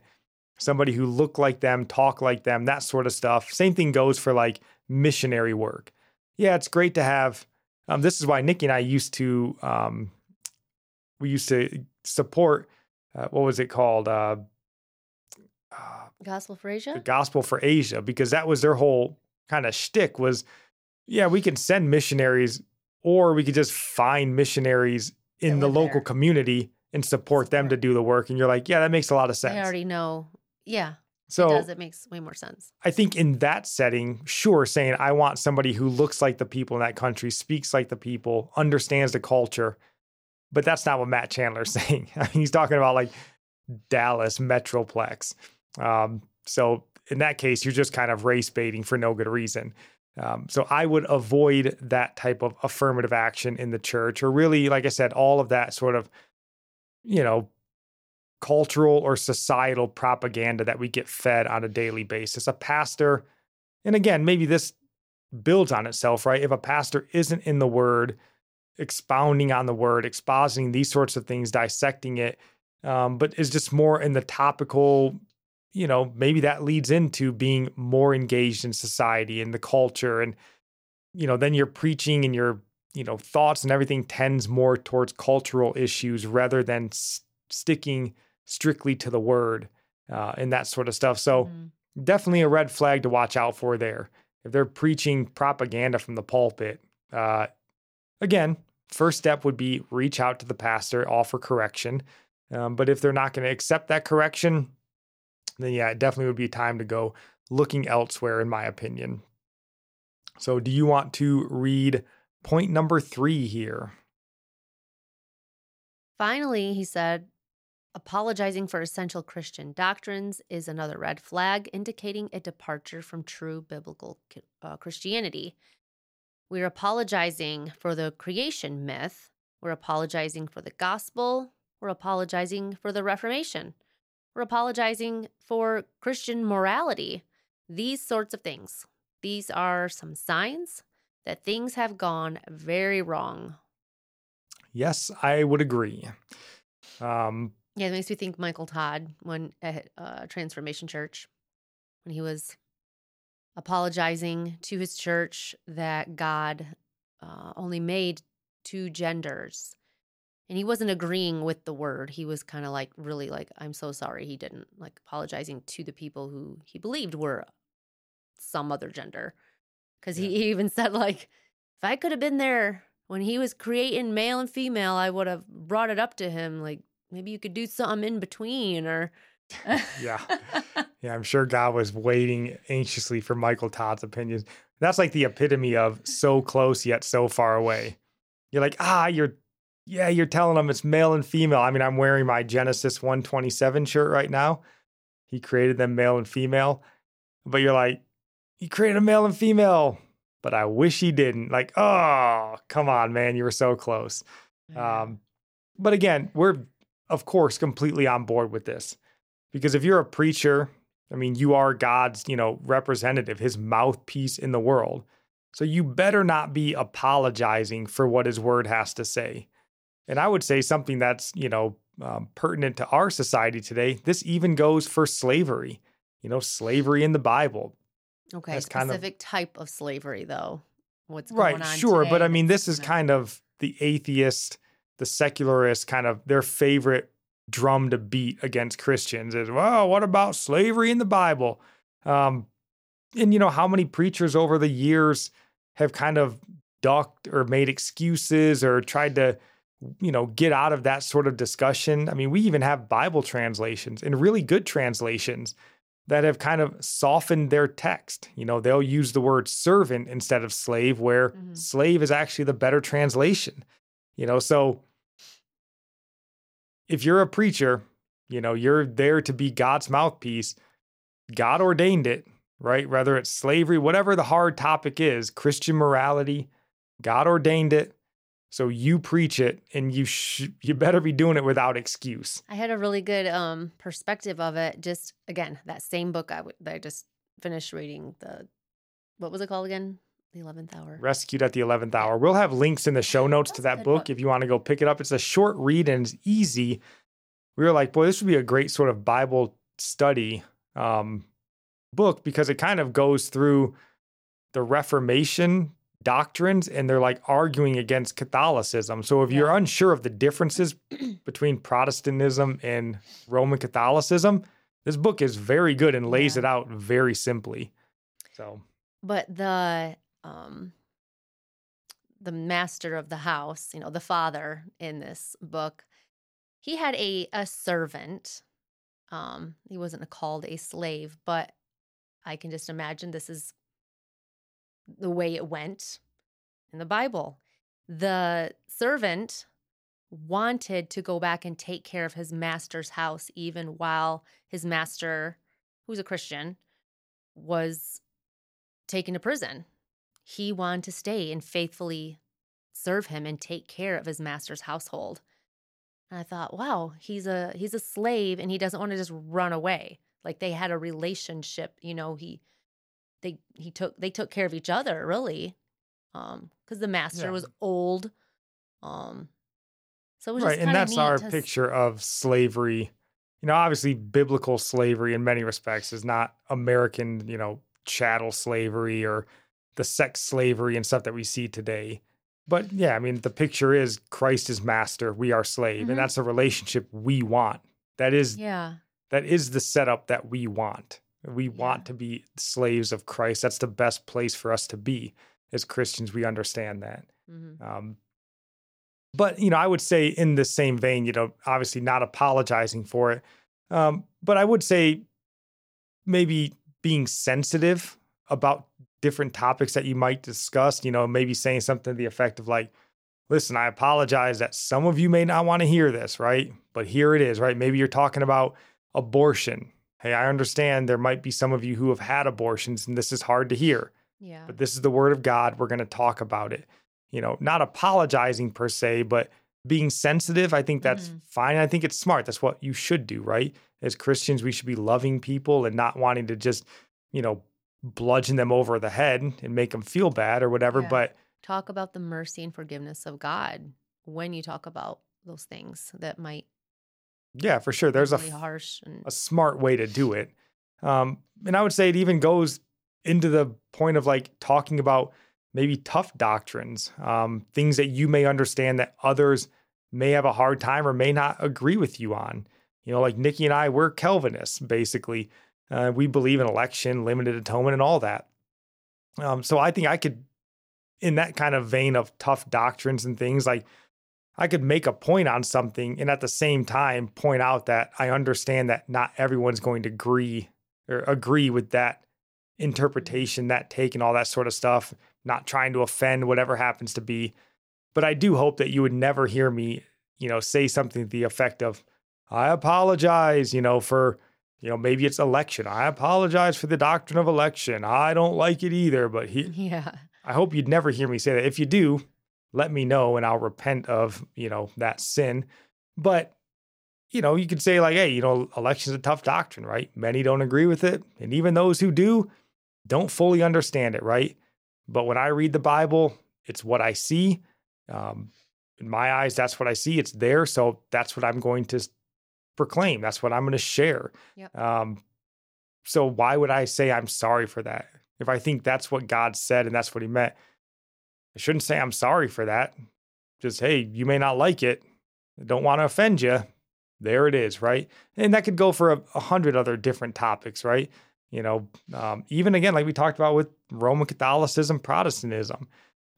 somebody who looked like them, talk like them, that sort of stuff. Same thing goes for like missionary work. Yeah, it's great to have. Um, this is why Nickie and I used to, um, we used to support, uh, what was it called? Uh, uh, Gospel for Asia? The Gospel for Asia, because that was their whole kind of shtick was yeah, we can send missionaries or we could just find missionaries in the local there. community and support, them to do the work. And you're like, yeah, that makes a lot of sense. I already know. Yeah. So it does. It makes way more sense. I think in that setting, sure, saying I want somebody who looks like the people in that country, speaks like the people, understands the culture. But that's not what Matt Chandler's saying. I mean, he's talking about like Dallas Metroplex. Um, so in that case, you're just kind of race baiting for no good reason. Um, so I would avoid that type of affirmative action in the church, or really, like I said, all of that sort of, you know, cultural or societal propaganda that we get fed on a daily basis. A pastor, and again, maybe this builds on itself, right? If a pastor isn't in the word, expounding on the word, expositing these sorts of things, dissecting it, um, but is just more in the topical, you know, maybe that leads into being more engaged in society and the culture. And, you know, then your preaching and your, you know, thoughts and everything tends more towards cultural issues rather than s- sticking strictly to the word uh, and that sort of stuff. So, mm-hmm. definitely a red flag to watch out for there. If they're preaching propaganda from the pulpit, uh, again, first step would be reach out to the pastor, offer correction. Um, but if they're not going to accept that correction, then yeah, it definitely would be time to go looking elsewhere, in my opinion. So, do you want to read point number three here? Finally, he said, apologizing for essential Christian doctrines is another red flag indicating a departure from true biblical uh, Christianity. We're apologizing for the creation myth. We're apologizing for the gospel. We're apologizing for the Reformation. We're apologizing for Christian morality. These sorts of things. These are some signs that things have gone very wrong. Yes, I would agree. Um, yeah, it makes me think Michael Todd when at uh, Transformation Church, when he was apologizing to his church that God uh, only made two genders and he wasn't agreeing with the word. He was kind of like really like i'm so sorry he didn't like apologizing to the people who he believed were some other gender. Because yeah. he even said like if i could have been there when he was creating male and female i would have brought it up to him like maybe you could do something in between or yeah. Yeah i'm sure god was waiting anxiously for michael todd's opinions. That's like the epitome of so close yet so far away. You're like ah you're yeah, you're telling them it's male and female. I mean, I'm wearing my Genesis 127 shirt right now. He created them male and female. But you're like, he created a male and female, but I wish he didn't. Like, oh, come on, man. You were so close. Um, but again, we're, of course, completely on board with this. Because if you're a preacher, I mean, you are God's, you know, representative, his mouthpiece in the world. So you better not be apologizing for what his word has to say. And I would say something that's, you know, um, pertinent to our society today. This even goes for slavery, you know, slavery in the Bible. Okay, that's specific of, type of slavery, though. What's right? sure, today, but I mean, this is kind of the atheist, the secularist, kind of their favorite drum to beat against Christians is, well, what about slavery in the Bible? Um, and you know how many preachers over the years have kind of ducked or made excuses or tried to you know, get out of that sort of discussion. I mean, we even have Bible translations and really good translations that have kind of softened their text. You know, they'll use the word servant instead of slave, where mm-hmm. slave is actually the better translation. You know, so if you're a preacher, you know, you're there to be God's mouthpiece. God ordained it, right? Whether it's slavery, whatever the hard topic is, Christian morality, God ordained it. So you preach it, and you sh- you better be doing it without excuse. I had a really good um, perspective of it. Just again, that same book I, w- that I just finished reading. The what was it called again? The eleventh hour. Rescued at the eleventh hour. We'll have links in the show notes to that book, book if you want to go pick it up. It's a short read and it's easy. We were like, boy, this would be a great sort of Bible study um, book because it kind of goes through the Reformation doctrines and they're like arguing against Catholicism. So if yeah. you're unsure of the differences between Protestantism and Roman Catholicism, this book is very good and lays yeah. it out very simply. So, but the um the master of the house, you know, the father in this book, he had a a servant. Um he wasn't called a slave, but I can just imagine this is the way it went in the Bible. The servant wanted to go back and take care of his master's house, even while his master, who's a Christian, was taken to prison. He wanted to stay and faithfully serve him and take care of his master's household. And I thought, wow, he's a he's a slave and he doesn't want to just run away. Like they had a relationship, you know, he they he took they took care of each other, really. Um, because the master Yeah. was old. Um so it was right and that's our to picture of slavery you know obviously biblical slavery in many respects is not american you know chattel slavery or the sex slavery and stuff that we see today but yeah i mean the picture is christ is master we are slave Mhm. and that's a relationship we want that is Yeah. that is the setup that we want we Yeah. want to be slaves of christ that's the best place for us to be as christians we understand that hmm um, but you know, I would say in the same vein, you know, obviously not apologizing for it, um, but I would say maybe being sensitive about different topics that you might discuss. You know, maybe saying something to the effect of like, "Listen, I apologize that some of you may not want to hear this, right? But here it is, right? Maybe you're talking about abortion. Hey, I understand there might be some of you who have had abortions, and this is hard to hear." Yeah. but this is the word of God. We're going to talk about it. You know, not apologizing per se, but being sensitive. I think that's Mhm. fine. I think it's smart. That's what you should do, right? As Christians, we should be loving people and not wanting to just, you know, bludgeon them over the head and make them feel bad or whatever. Yeah. But talk about the mercy and forgiveness of God when you talk about those things that might yeah, for sure, there's a harsh and a smart way to do it. Um, and I would say it even goes into the point of like talking about maybe tough doctrines, um, things that you may understand that others may have a hard time or may not agree with you on. You know, like Nickie and I, we're Calvinists, basically. Uh, we believe in election, limited atonement, and all that. Um, so I think I could, in that kind of vein of tough doctrines and things, like I could make a point on something and at the same time point out that I understand that not everyone's going to agree or agree with that interpretation, that take, and all that sort of stuff. Not trying to offend whatever happens to be. But I do hope that you would never hear me, you know, say something to the effect of, I apologize, you know, for, you know, maybe it's election. I apologize for the doctrine of election. I don't like it either. But he, yeah. I hope you'd never hear me say that. If you do, let me know and I'll repent of, you know, that sin. But, you know, you could say, like, hey, you know, election's a tough doctrine, right? Many don't agree with it. And even those who do don't fully understand it, right? But when I read the Bible, it's what I see. Um, in my eyes, that's what I see. It's there. So that's what I'm going to proclaim. That's what I'm going to share. Yep. Um, so why would I say I'm sorry for that? If I think that's what God said and that's what he meant, I shouldn't say I'm sorry for that. Just, hey, you may not like it. I don't want to offend you. There it is, right? And that could go for a, a hundred other different topics, right? You know, um, even again, like we talked about with Roman Catholicism, Protestantism,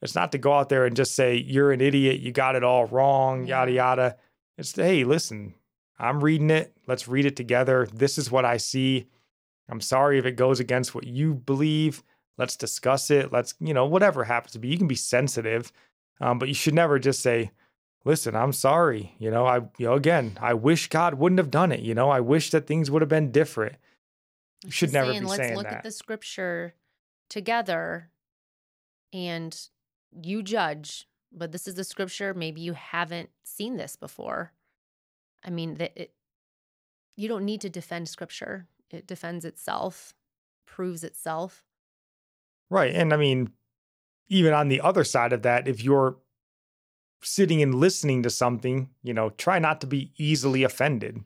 it's not to go out there and just say, you're an idiot, you got it all wrong, yada, yada. It's, hey, listen, I'm reading it. Let's read it together. This is what I see. I'm sorry if it goes against what you believe. Let's discuss it. Let's, you know, whatever happens to be. You can be sensitive, um, but you should never just say, listen, I'm sorry. You know, I, you know, again, I wish God wouldn't have done it. You know, I wish that things would have been different. You should never saying, be let's saying look that. at the scripture together and you judge but this is the scripture maybe you haven't seen this before i mean that it, you don't need to defend scripture it defends itself proves itself Right. And I mean, even on the other side of that, if you're sitting and listening to something, you know, try not to be easily offended.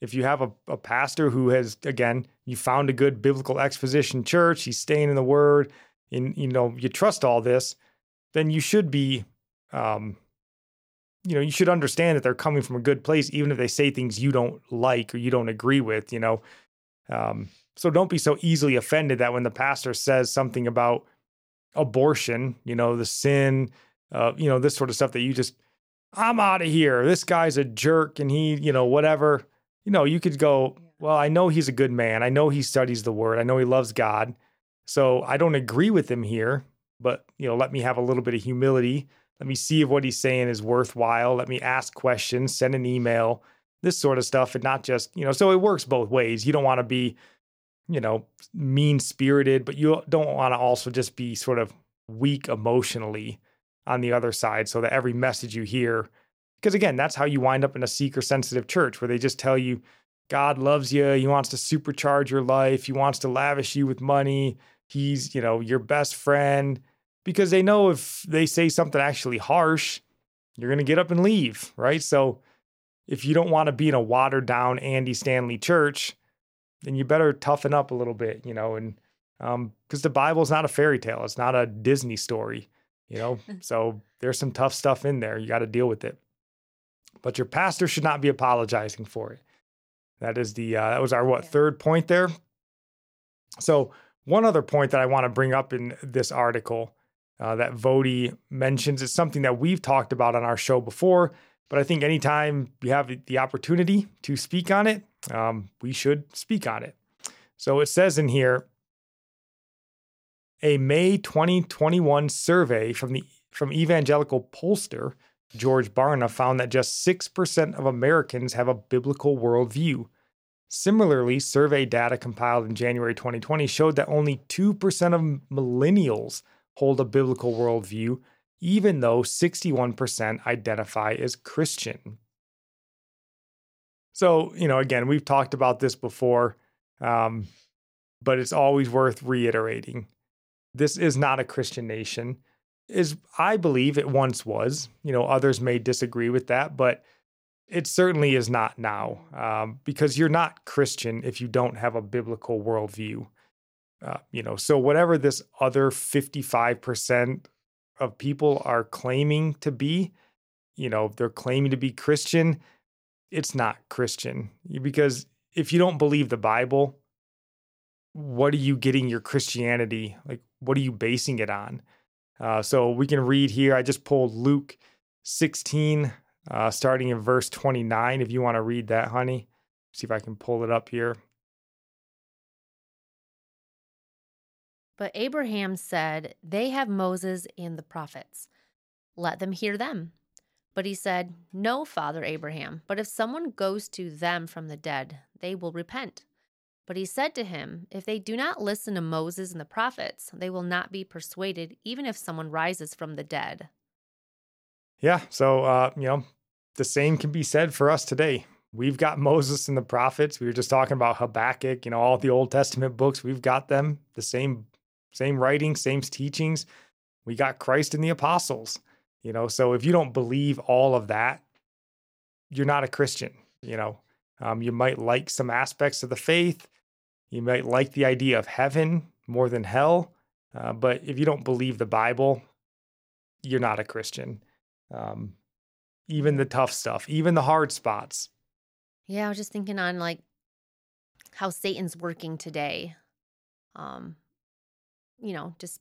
If you have a, a pastor who has, again, you found a good biblical exposition church, he's staying in the word, and, you know, you trust all this, then you should be, um, you know, you should understand that they're coming from a good place, even if they say things you don't like or you don't agree with, you know. Um, so don't be so easily offended that when the pastor says something about abortion, you know, the sin, uh, you know, this sort of stuff that you just, I'm out of here. This guy's a jerk and he, you know, whatever. You know, you could go, well, I know he's a good man. I know he studies the word. I know he loves God. So I don't agree with him here, but, you know, let me have a little bit of humility. Let me see if what he's saying is worthwhile. Let me ask questions, send an email, this sort of stuff, and not just, you know, so it works both ways. You don't want to be, you know, mean spirited, but you don't want to also just be sort of weak emotionally on the other side so that every message you hear Because again, that's how you wind up in a seeker sensitive church where they just tell you God loves you, he wants to supercharge your life, he wants to lavish you with money, he's, you know, your best friend because they know if they say something actually harsh, you're going to get up and leave, right? So if you don't want to be in a watered down Andy Stanley church, then you better toughen up a little bit, you know, and um because the Bible's not a fairy tale, it's not a Disney story, you know. so there's some tough stuff in there. You got to deal with it. But your pastor should not be apologizing for it. That is the uh, that was our what Yeah. third point there. So one other point that I want to bring up in this article uh, that Voddie mentions is something that we've talked about on our show before. But I think anytime you have the opportunity to speak on it, um, we should speak on it. So it says in here, a May 2021 survey from the from evangelical pollster George Barna found that just 6% of Americans have a biblical worldview. Similarly, survey data compiled in January 2020 showed that only 2% of millennials hold a biblical worldview, even though 61% identify as Christian. So, you know, again, we've talked about this before, um, but it's always worth reiterating. This is not a Christian nation. Is I believe it once was. You know, others may disagree with that, but it certainly is not now um, because you're not Christian if you don't have a biblical worldview. Uh, you know, so whatever this other 55% of people are claiming to be, you know, they're claiming to be Christian, it's not Christian because if you don't believe the Bible, what are you getting your Christianity? Like, what are you basing it on? Uh, so we can read here. I just pulled Luke 16, uh, starting in verse 29. If you want to read that, honey, see if I can pull it up here. But Abraham said, They have Moses and the prophets. Let them hear them. But he said, No, Father Abraham, but if someone goes to them from the dead, they will repent. But he said to him, If they do not listen to Moses and the prophets, they will not be persuaded, even if someone rises from the dead. Yeah. So, uh, you know, the same can be said for us today. We've got Moses and the prophets. We were just talking about Habakkuk, you know, all the Old Testament books. We've got them, the same, same writings, same teachings. We got Christ and the apostles, you know. So if you don't believe all of that, you're not a Christian, you know. Um, you might like some aspects of the faith. You might like the idea of heaven more than hell. Uh, but if you don't believe the Bible, you're not a Christian. Um, even the tough stuff, even the hard spots. Yeah, I was just thinking on like how Satan's working today. Um, you know, just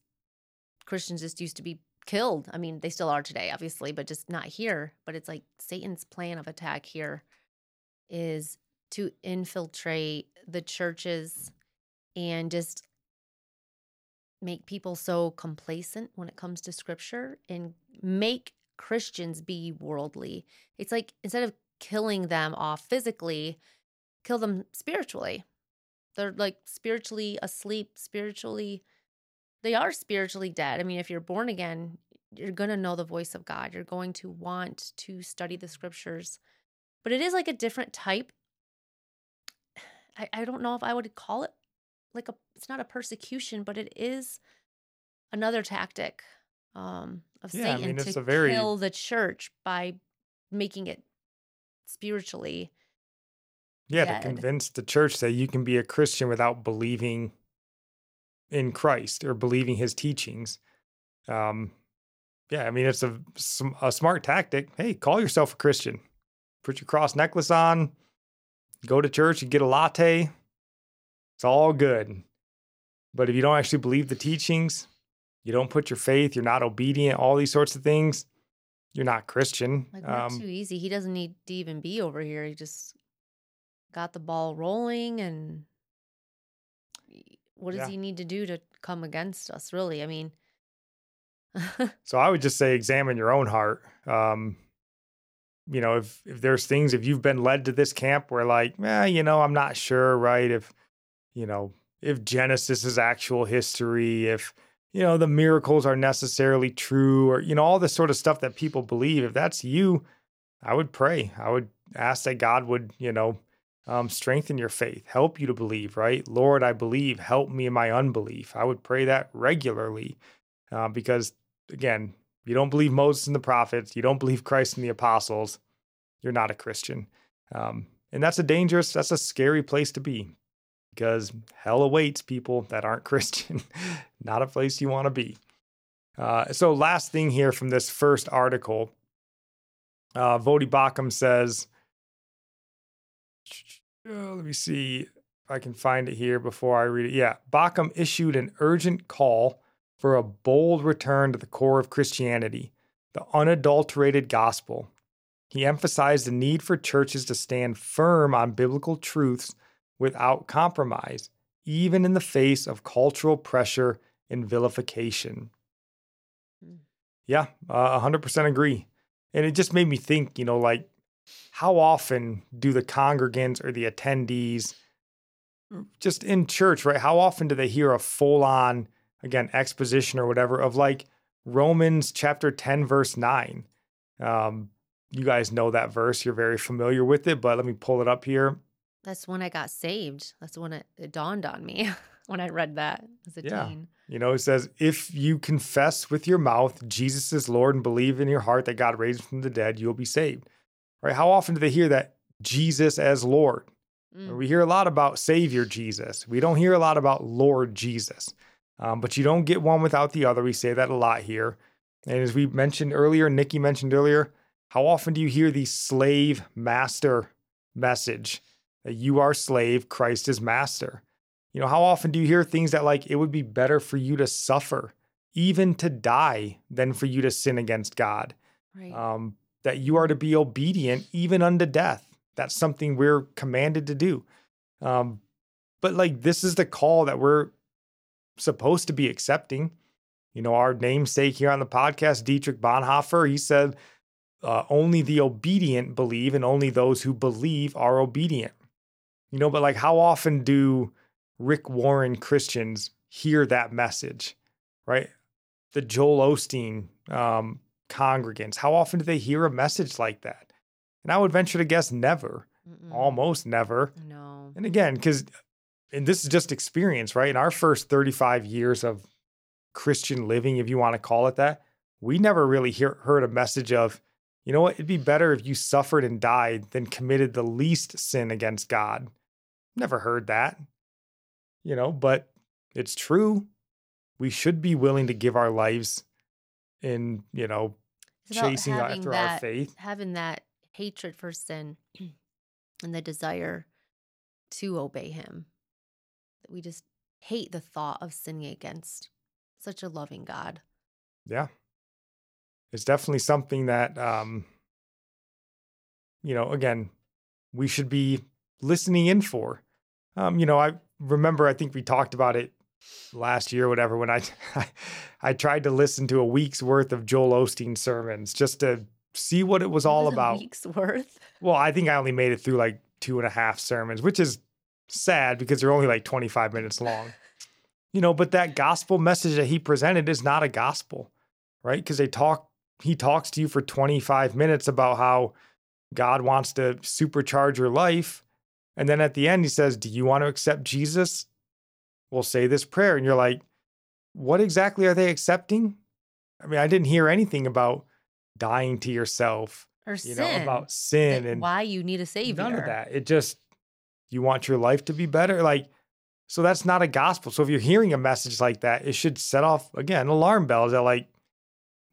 Christians just used to be killed. I mean, they still are today, obviously, but just not here. But it's like Satan's plan of attack here is to infiltrate the churches and just make people so complacent when it comes to scripture and make Christians be worldly. It's like instead of killing them off physically, kill them spiritually. They're like spiritually asleep, spiritually, they are spiritually dead. I mean, if you're born again, you're going to know the voice of God. You're going to want to study the scriptures. But it is like a different type. I, I don't know if I would call it like a, it's not a persecution, but it is another tactic um, of Yeah, I Satan mean, it's to a very- kill the church by making it spiritually. Yeah, Dead. to convince the church that you can be a Christian without believing in Christ or believing his teachings. Um, yeah, I mean, it's a, a smart tactic. Hey, call yourself a Christian. Put your cross necklace on, go to church and get a latte. It's all good. But if you don't actually believe the teachings, you don't put your faith, you're not obedient, all these sorts of things, you're not Christian. Like we're Um, too easy. He doesn't need to even be over here. He just got the ball rolling and what does Yeah. he need to do to come against us, really? I mean, So I would just say examine your own heart. Um, you know, if if there's things, if you've been led to this camp where like, eh, you know, I'm not sure, right? If you know, if Genesis is actual history, if you know the miracles are necessarily true, or you know, all this sort of stuff that people believe. If that's you, I would pray. I would ask that God would, you know, um, strengthen your faith, help you to believe, right? Lord, I believe, help me in my unbelief. I would pray that regularly uh, because, again, you don't believe Moses and the prophets, you don't believe Christ and the apostles, you're not a Christian. Um, and that's a dangerous, that's a scary place to be because hell awaits people that aren't Christian. not a place you want to be. Uh, so, last thing here from this first article uh, Voddie Baucham says, uh, let me see if I can find it here before I read it. Yeah, Baucham issued an urgent call for a bold return to the core of Christianity, the unadulterated gospel. He emphasized the need for churches to stand firm on biblical truths without compromise, even in the face of cultural pressure and vilification. Hmm. Yeah, uh, 100% agree. And it just made me think, you know, like how often do the congregants or the attendees just in church, right? How often do they hear a full on, again, exposition or whatever of like Romans chapter 10, verse 9? Um, you guys know that verse. You're very familiar with it, but let me pull it up here. That's when I got saved. That's when it, it dawned on me when I read that as a yeah. teen. You know, it says, if you confess with your mouth Jesus is Lord and believe in your heart that God raised him from the dead, you'll be saved. Right? How often do they hear that Jesus as Lord? Mm. We hear a lot about Savior Jesus. We don't hear a lot about Lord Jesus. Um, but you don't get one without the other. We say that a lot here. And as we mentioned earlier, Nickie mentioned earlier, how often do you hear the slave master message that you are slave, Christ is master? You know, how often do you hear things that like it would be better for you to suffer, even to die, than for you to sin against God? Right. Um, that you are to be obedient even unto death. That's something we're commanded to do. Um, but like this is the call that we're supposed to be accepting. You know, our namesake here on the podcast, Dietrich Bonhoeffer, he said, uh, only the obedient believe, and only those who believe are obedient. You know, but like how often do Rick Warren Christians hear that message, right? The Joel Osteen um, congregants, how often do they hear a message like that? And I would venture to guess never, Mm-mm. almost never. No. And again, because, and this is just experience, right? In our first 35 years of Christian living, if you want to call it that, we never really hear, heard a message of, you know what, it'd be better if you suffered and died than committed the least sin against God. Never heard that you know, but it's true. We should be willing to give our lives in, you know, chasing after that, our faith. Having that hatred for sin and the desire to obey him. that We just hate the thought of sinning against such a loving God. Yeah. It's definitely something that um you know, again, we should be listening in for. Um, you know, I remember, I think we talked about it last year, whatever, when I, I tried to listen to a week's worth of Joel Osteen sermons just to see what it was all was about. week's worth? Well, I think I only made it through like two and a half sermons, which is sad because they're only like 25 minutes long. You know, but that gospel message that he presented is not a gospel, right? Because they talk, he talks to you for 25 minutes about how God wants to supercharge your life and then at the end, he says, Do you want to accept Jesus? We'll say this prayer. And you're like, What exactly are they accepting? I mean, I didn't hear anything about dying to yourself or you sin. know, about sin and why you need a savior. None of that. It just, you want your life to be better. Like, so that's not a gospel. So if you're hearing a message like that, it should set off, again, alarm bells that, like,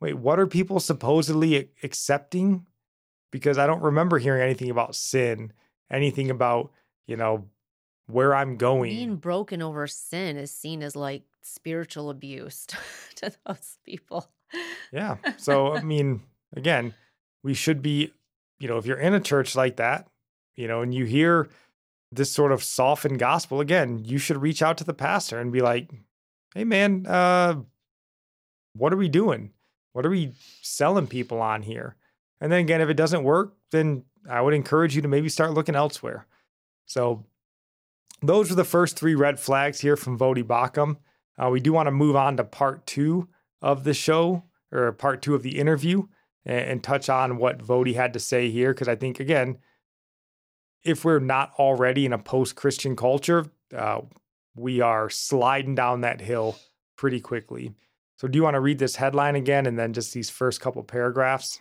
wait, what are people supposedly accepting? Because I don't remember hearing anything about sin anything about, you know, where I'm going. Being broken over sin is seen as like spiritual abuse to those people. Yeah. So, I mean, again, we should be, you know, if you're in a church like that, you know, and you hear this sort of softened gospel, again, you should reach out to the pastor and be like, hey, man, uh, what are we doing? What are we selling people on here? And then again, if it doesn't work, then I would encourage you to maybe start looking elsewhere. So, those are the first three red flags here from Voddie Baucham. Uh, we do want to move on to part two of the show or part two of the interview. and, and touch on what Voddie had to say here. Because I think, again, if we're not already in a post Christian culture, uh, we are sliding down that hill pretty quickly. So, do you want to read this headline again and then just these first couple paragraphs?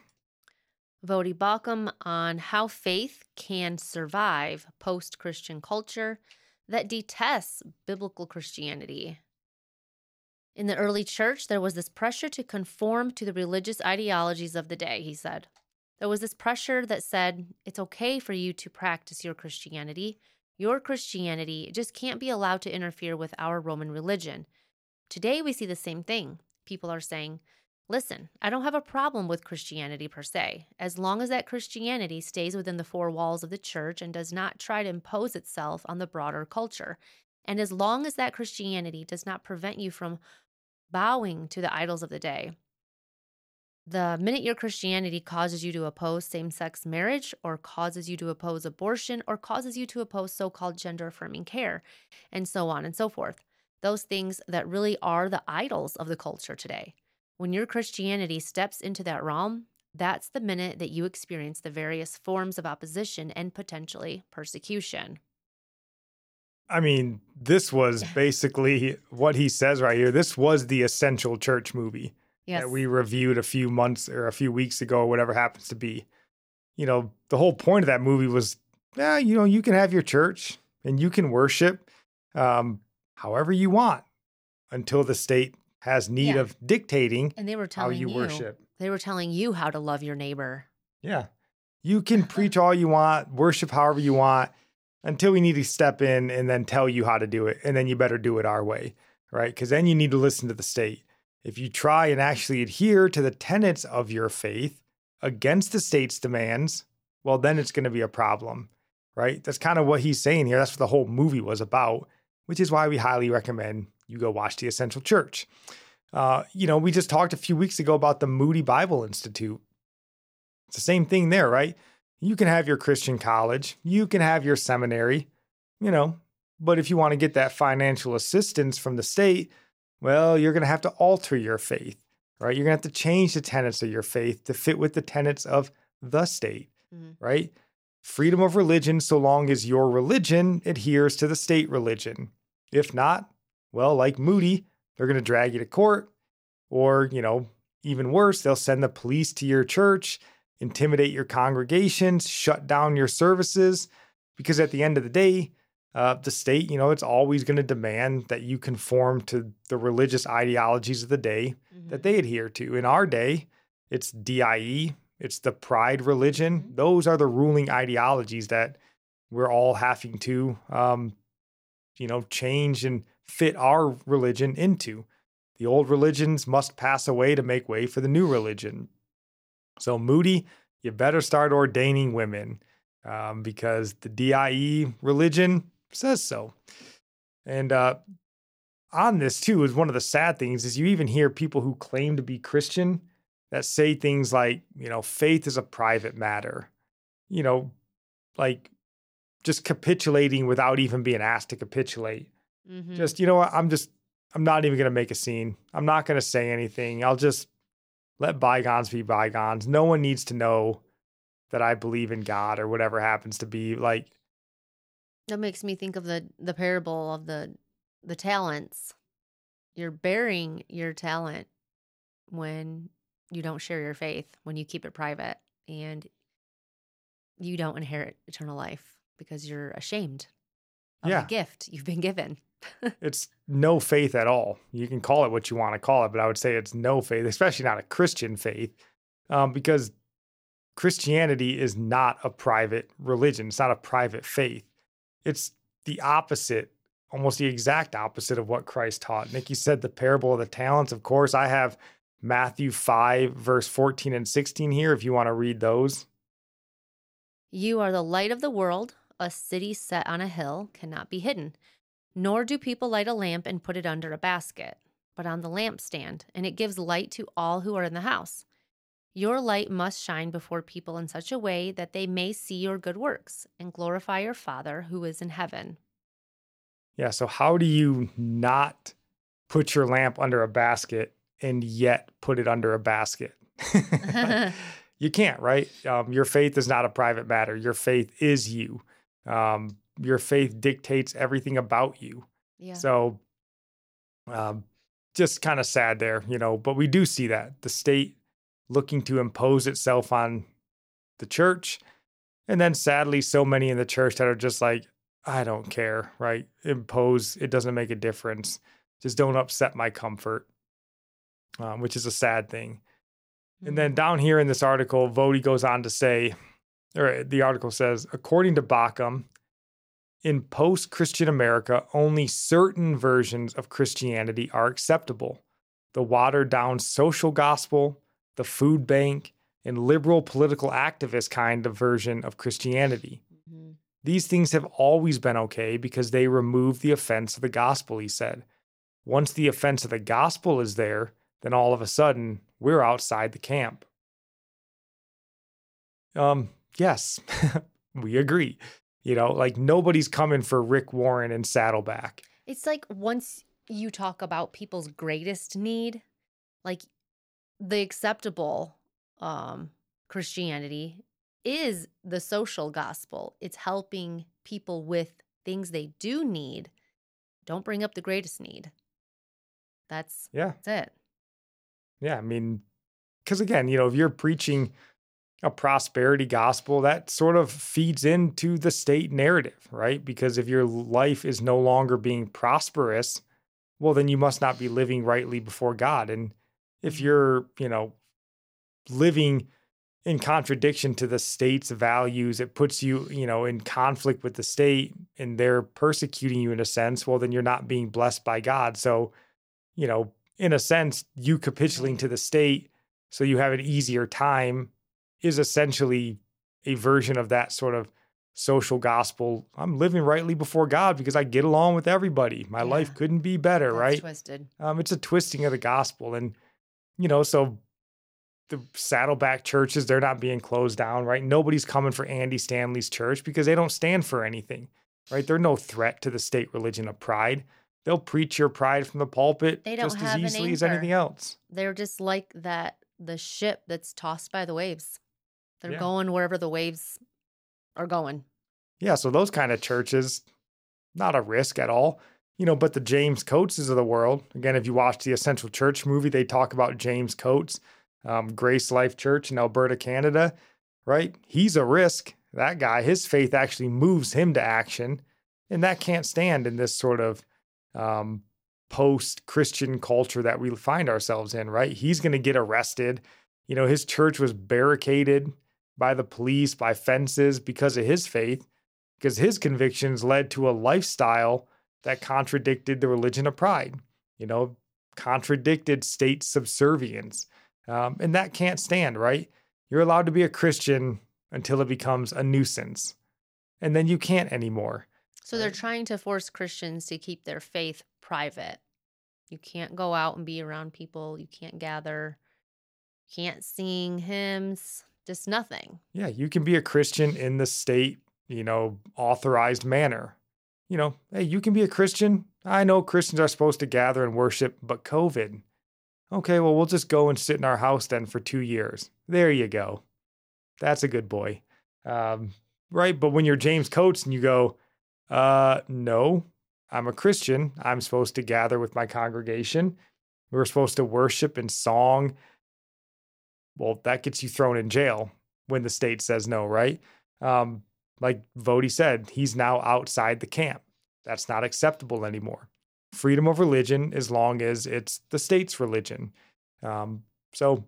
Voddie Baucham on how faith can survive post Christian culture that detests biblical Christianity. In the early church, there was this pressure to conform to the religious ideologies of the day, he said. There was this pressure that said, it's okay for you to practice your Christianity. Your Christianity just can't be allowed to interfere with our Roman religion. Today, we see the same thing. People are saying, listen, I don't have a problem with Christianity per se, as long as that Christianity stays within the four walls of the church and does not try to impose itself on the broader culture. And as long as that Christianity does not prevent you from bowing to the idols of the day. The minute your Christianity causes you to oppose same sex marriage, or causes you to oppose abortion, or causes you to oppose so called gender affirming care, and so on and so forth, those things that really are the idols of the culture today. When your Christianity steps into that realm, that's the minute that you experience the various forms of opposition and potentially persecution. I mean, this was basically what he says right here. This was the essential church movie Yes. that we reviewed a few months or a few weeks ago, or whatever happens to be. You know, the whole point of that movie was, yeah, you know, you can have your church and you can worship um, however you want until the state has need Yeah. of dictating and they were how telling you you, worship. They were telling you how to love your neighbor. Yeah. You can preach all you want, worship however you want until we need to step in and then tell you how to do it. And then you better do it our way, right? Because then you need to listen to the state. If you try and actually adhere to the tenets of your faith against the state's demands, well, then it's going to be a problem, right? That's kind of what he's saying here. That's what the whole movie was about, which is why we highly recommend you go watch The Essential Church. Uh, you know, we just talked a few weeks ago about the Moody Bible Institute. It's the same thing there, right? You can have your Christian college, you can have your seminary, you know, but if you want to get that financial assistance from the state, well, you're going to have to alter your faith, right? You're going to have to change the tenets of your faith to fit with the tenets of the state, Mhm. right? Freedom of religion, so long as your religion adheres to the state religion. If not, well, like Moody, they're going to drag you to court, or, you know, even worse, they'll send the police to your church, intimidate your congregations, shut down your services, because at the end of the day, uh, the state, you know, it's always going to demand that you conform to the religious ideologies of the day Mhm. that they adhere to. In our day, it's DIE, it's the pride religion. Mhm. Those are the ruling ideologies that we're all having to, um, you know, change and fit our religion into. The old religions must pass away to make way for the new religion. So, Moody, you better start ordaining women um, because the DIE religion says so. And uh, on this too is one of the sad things is you even hear people who claim to be Christian that say things like, you know, faith is a private matter. You know, like just capitulating without even being asked to capitulate. Mhm. Just, you know what, I'm just I'm not even going to make a scene. I'm not going to say anything. I'll just let bygones be bygones. No one needs to know that I believe in God or whatever happens to be like That makes me think of the the parable of the the talents. You're bearing your talent when you don't share your faith, when you keep it private, and you don't inherit eternal life because you're ashamed of Yeah. the gift you've been given. It's no faith at all. You can call it what you want to call it, but I would say it's no faith, especially not a Christian faith, um, because Christianity is not a private religion. It's not a private faith. It's the opposite, almost the exact opposite of what Christ taught. Nickie said the parable of the talents. Of course, I have Matthew 5, verse 14 and 16 here if you want to read those. You are the light of the world. A city set on a hill cannot be hidden. Nor do people light a lamp and put it under a basket, but on the lampstand, and it gives light to all who are in the house. Your light must shine before people in such a way that they may see your good works and glorify your Father who is in heaven. Yeah. So, how do you not put your lamp under a basket and yet put it under a basket? you can't, right? Um, your faith is not a private matter. Your faith is you. Um, your faith dictates everything about you. yeah. So, um, just kind of sad there, you know. But we do see that the state looking to impose itself on the church, and then sadly, so many in the church that are just like, I don't care, right? Impose. It doesn't make a difference. Just don't upset my comfort, um, which is a sad thing. And then down here in this article, Voddie goes on to say, or the article says, according to Baucham, in post Christian America, only certain versions of Christianity are acceptable. The watered down social gospel, the food bank, and liberal political activist kind of version of Christianity. Mhm. These things have always been okay because they remove the offense of the gospel, he said. Once the offense of the gospel is there, then all of a sudden we're outside the camp. Um, yes, we agree. You know, like nobody's coming for Rick Warren and Saddleback. It's like once you talk about people's greatest need, like the acceptable um Christianity is the social gospel. It's helping people with things they do need. Don't bring up the greatest need. That's Yeah. that's it. Yeah. I mean, because again, you know, if you're preaching a prosperity gospel, that sort of feeds into the state narrative, right? Because if your life is no longer being prosperous, well, then you must not be living rightly before God. And if Mhm. you're, you know, living in contradiction to the state's values, it puts you, you know, in conflict with the state and they're persecuting you in a sense, well, then you're not being blessed by God. So, you know, in a sense, you capitulating to the state so you have an easier time is essentially a version of that sort of social gospel. I'm living rightly before God because I get along with everybody. My life couldn't be better, That's right? twisted. Um, it's a twisting of the gospel. And, you know, so the Saddleback churches, they're not being closed down, right? Nobody's coming for Andy Stanley's church because they don't stand for anything, right? They're no threat to the state religion of pride. They'll preach your pride from the pulpit just as have an easily as anything else. They're just like that the ship that's tossed by the waves. They're Yeah. going wherever the waves are going. Yeah, so those kind of churches, not a risk at all. You know, but the James Coateses of the world, again, if you watch the Essential Church movie, they talk about James Coates, um, Grace Life Church in Alberta, Canada, right? He's a risk. That guy, his faith actually moves him to action. And that can't stand in this sort of um, post Christian culture that we find ourselves in, right? He's going to get arrested. You know, his church was barricaded by the police, by fences because of his faith because his convictions led to a lifestyle that contradicted the religion of pride, you know, contradicted state subservience. Um, and that can't stand, right? You're allowed to be a Christian until it becomes a nuisance. And then you can't anymore. So they're trying to force Christians to keep their faith private. You can't go out and be around people. You can't gather. You Can't sing hymns. Just nothing. Yeah, you can be a Christian in the state, you know, authorized manner. You know, hey, you can be a Christian. I know Christians are supposed to gather and worship, but COVID. Okay, well, we'll just go and sit in our house then for two years. There you go. That's a good boy. Um, right. But when you're James Coates and you go, uh, no, I'm a Christian. I'm supposed to gather with my congregation. We're supposed to worship in song. Well, that gets you thrown in jail when the state says no, right? Um, like Voddie said, he's now outside the camp. That's not acceptable anymore. Freedom of religion as long as it's the state's religion. Um, so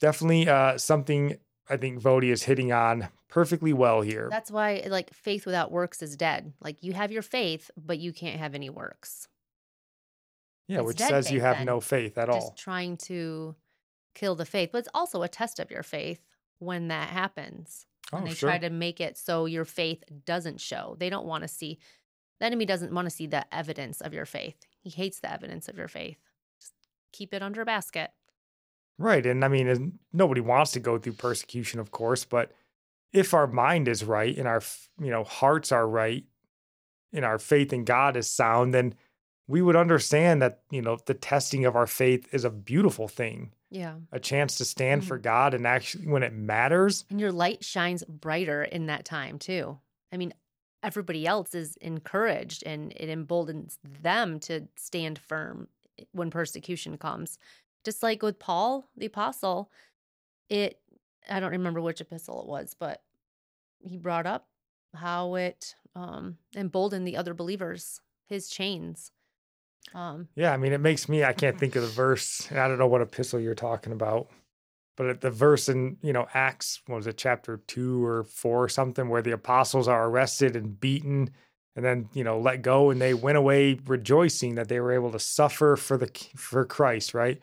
definitely uh, something I think Voddie is hitting on perfectly well here. That's why, like, faith without works is dead. Like, you have your faith, but you can't have any works. yeah, it's which says you have then. no faith at Just all. trying to kill the faith. But it's also a test of your faith when that happens. And Oh, they sure. try to make it so your faith doesn't show. They don't want to see, the enemy doesn't want to see the evidence of your faith. He hates the evidence of your faith. Just keep it under a basket. Right. And I mean, nobody wants to go through persecution, of course, but if our mind is right and our, you know, hearts are right and our faith in God is sound, then we would understand that, you know, the testing of our faith is a beautiful thing. Yeah. a chance to stand Mhm. for God and actually when it matters. And your light shines brighter in that time too. I mean, everybody else is encouraged and it emboldens them to stand firm when persecution comes. Just like with Paul, the apostle, it, I don't remember which epistle it was, but he brought up how it um, emboldened the other believers, his chains. Um, Yeah, I mean, it makes me, I can't think of the verse. And I don't know what epistle you're talking about, but the verse in, you know, Acts, what was it, chapter two or four or something, where the apostles are arrested and beaten and then, you know, let go and they went away rejoicing that they were able to suffer for the, for Christ, right?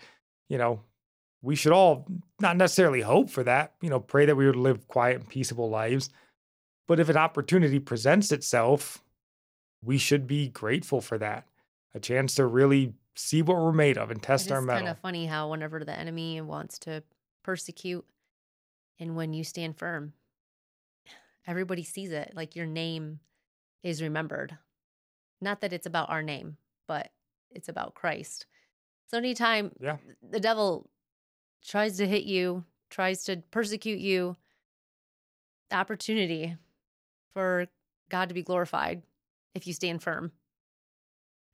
You know, we should all not necessarily hope for that, you know, pray that we would live quiet and peaceable lives. But if an opportunity presents itself, we should be grateful for that a chance to really see what we're made of and test our is It's kind of funny how whenever the enemy wants to persecute and when you stand firm, everybody sees it. Like your name is remembered. Not that it's about our name, but it's about Christ. So anytime Yeah. the devil tries to hit you, tries to persecute you, opportunity for God to be glorified if you stand firm.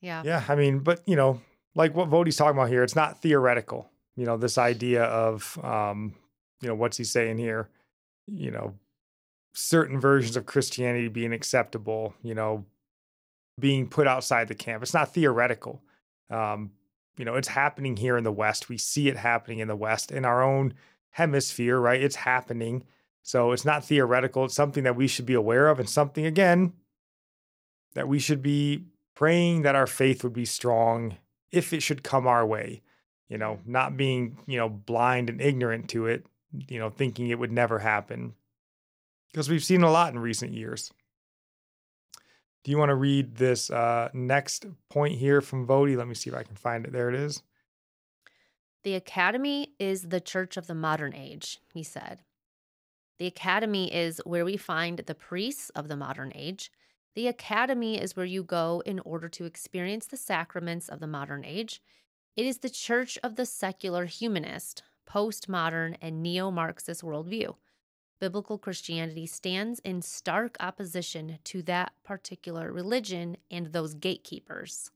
Yeah. Yeah, I mean, but you know, like what Voddie's talking about here, it's not theoretical. You know, this idea of, um, you know, what's he saying here? You know, certain versions of Christianity being acceptable. You know, being put outside the camp. It's not theoretical. Um, you know, it's happening here in the West. We see it happening in the West in our own hemisphere, right? It's happening. So it's not theoretical. It's something that we should be aware of and something, again, that we should be praying that our faith would be strong if it should come our way, you know, not being, you know, blind and ignorant to it, you know, thinking it would never happen. Because we've seen a lot in recent years. Do you want to read this uh, next point here from Voddie? Let me see if I can find it. There it is. The academy is the church of the modern age, he said. The academy is where we find the priests of the modern age. The academy is where you go in order to experience the sacraments of the modern age. It is the church of the secular humanist, postmodern, and neo Marxist worldview. Biblical Christianity stands in stark opposition to that particular religion and those gatekeepers.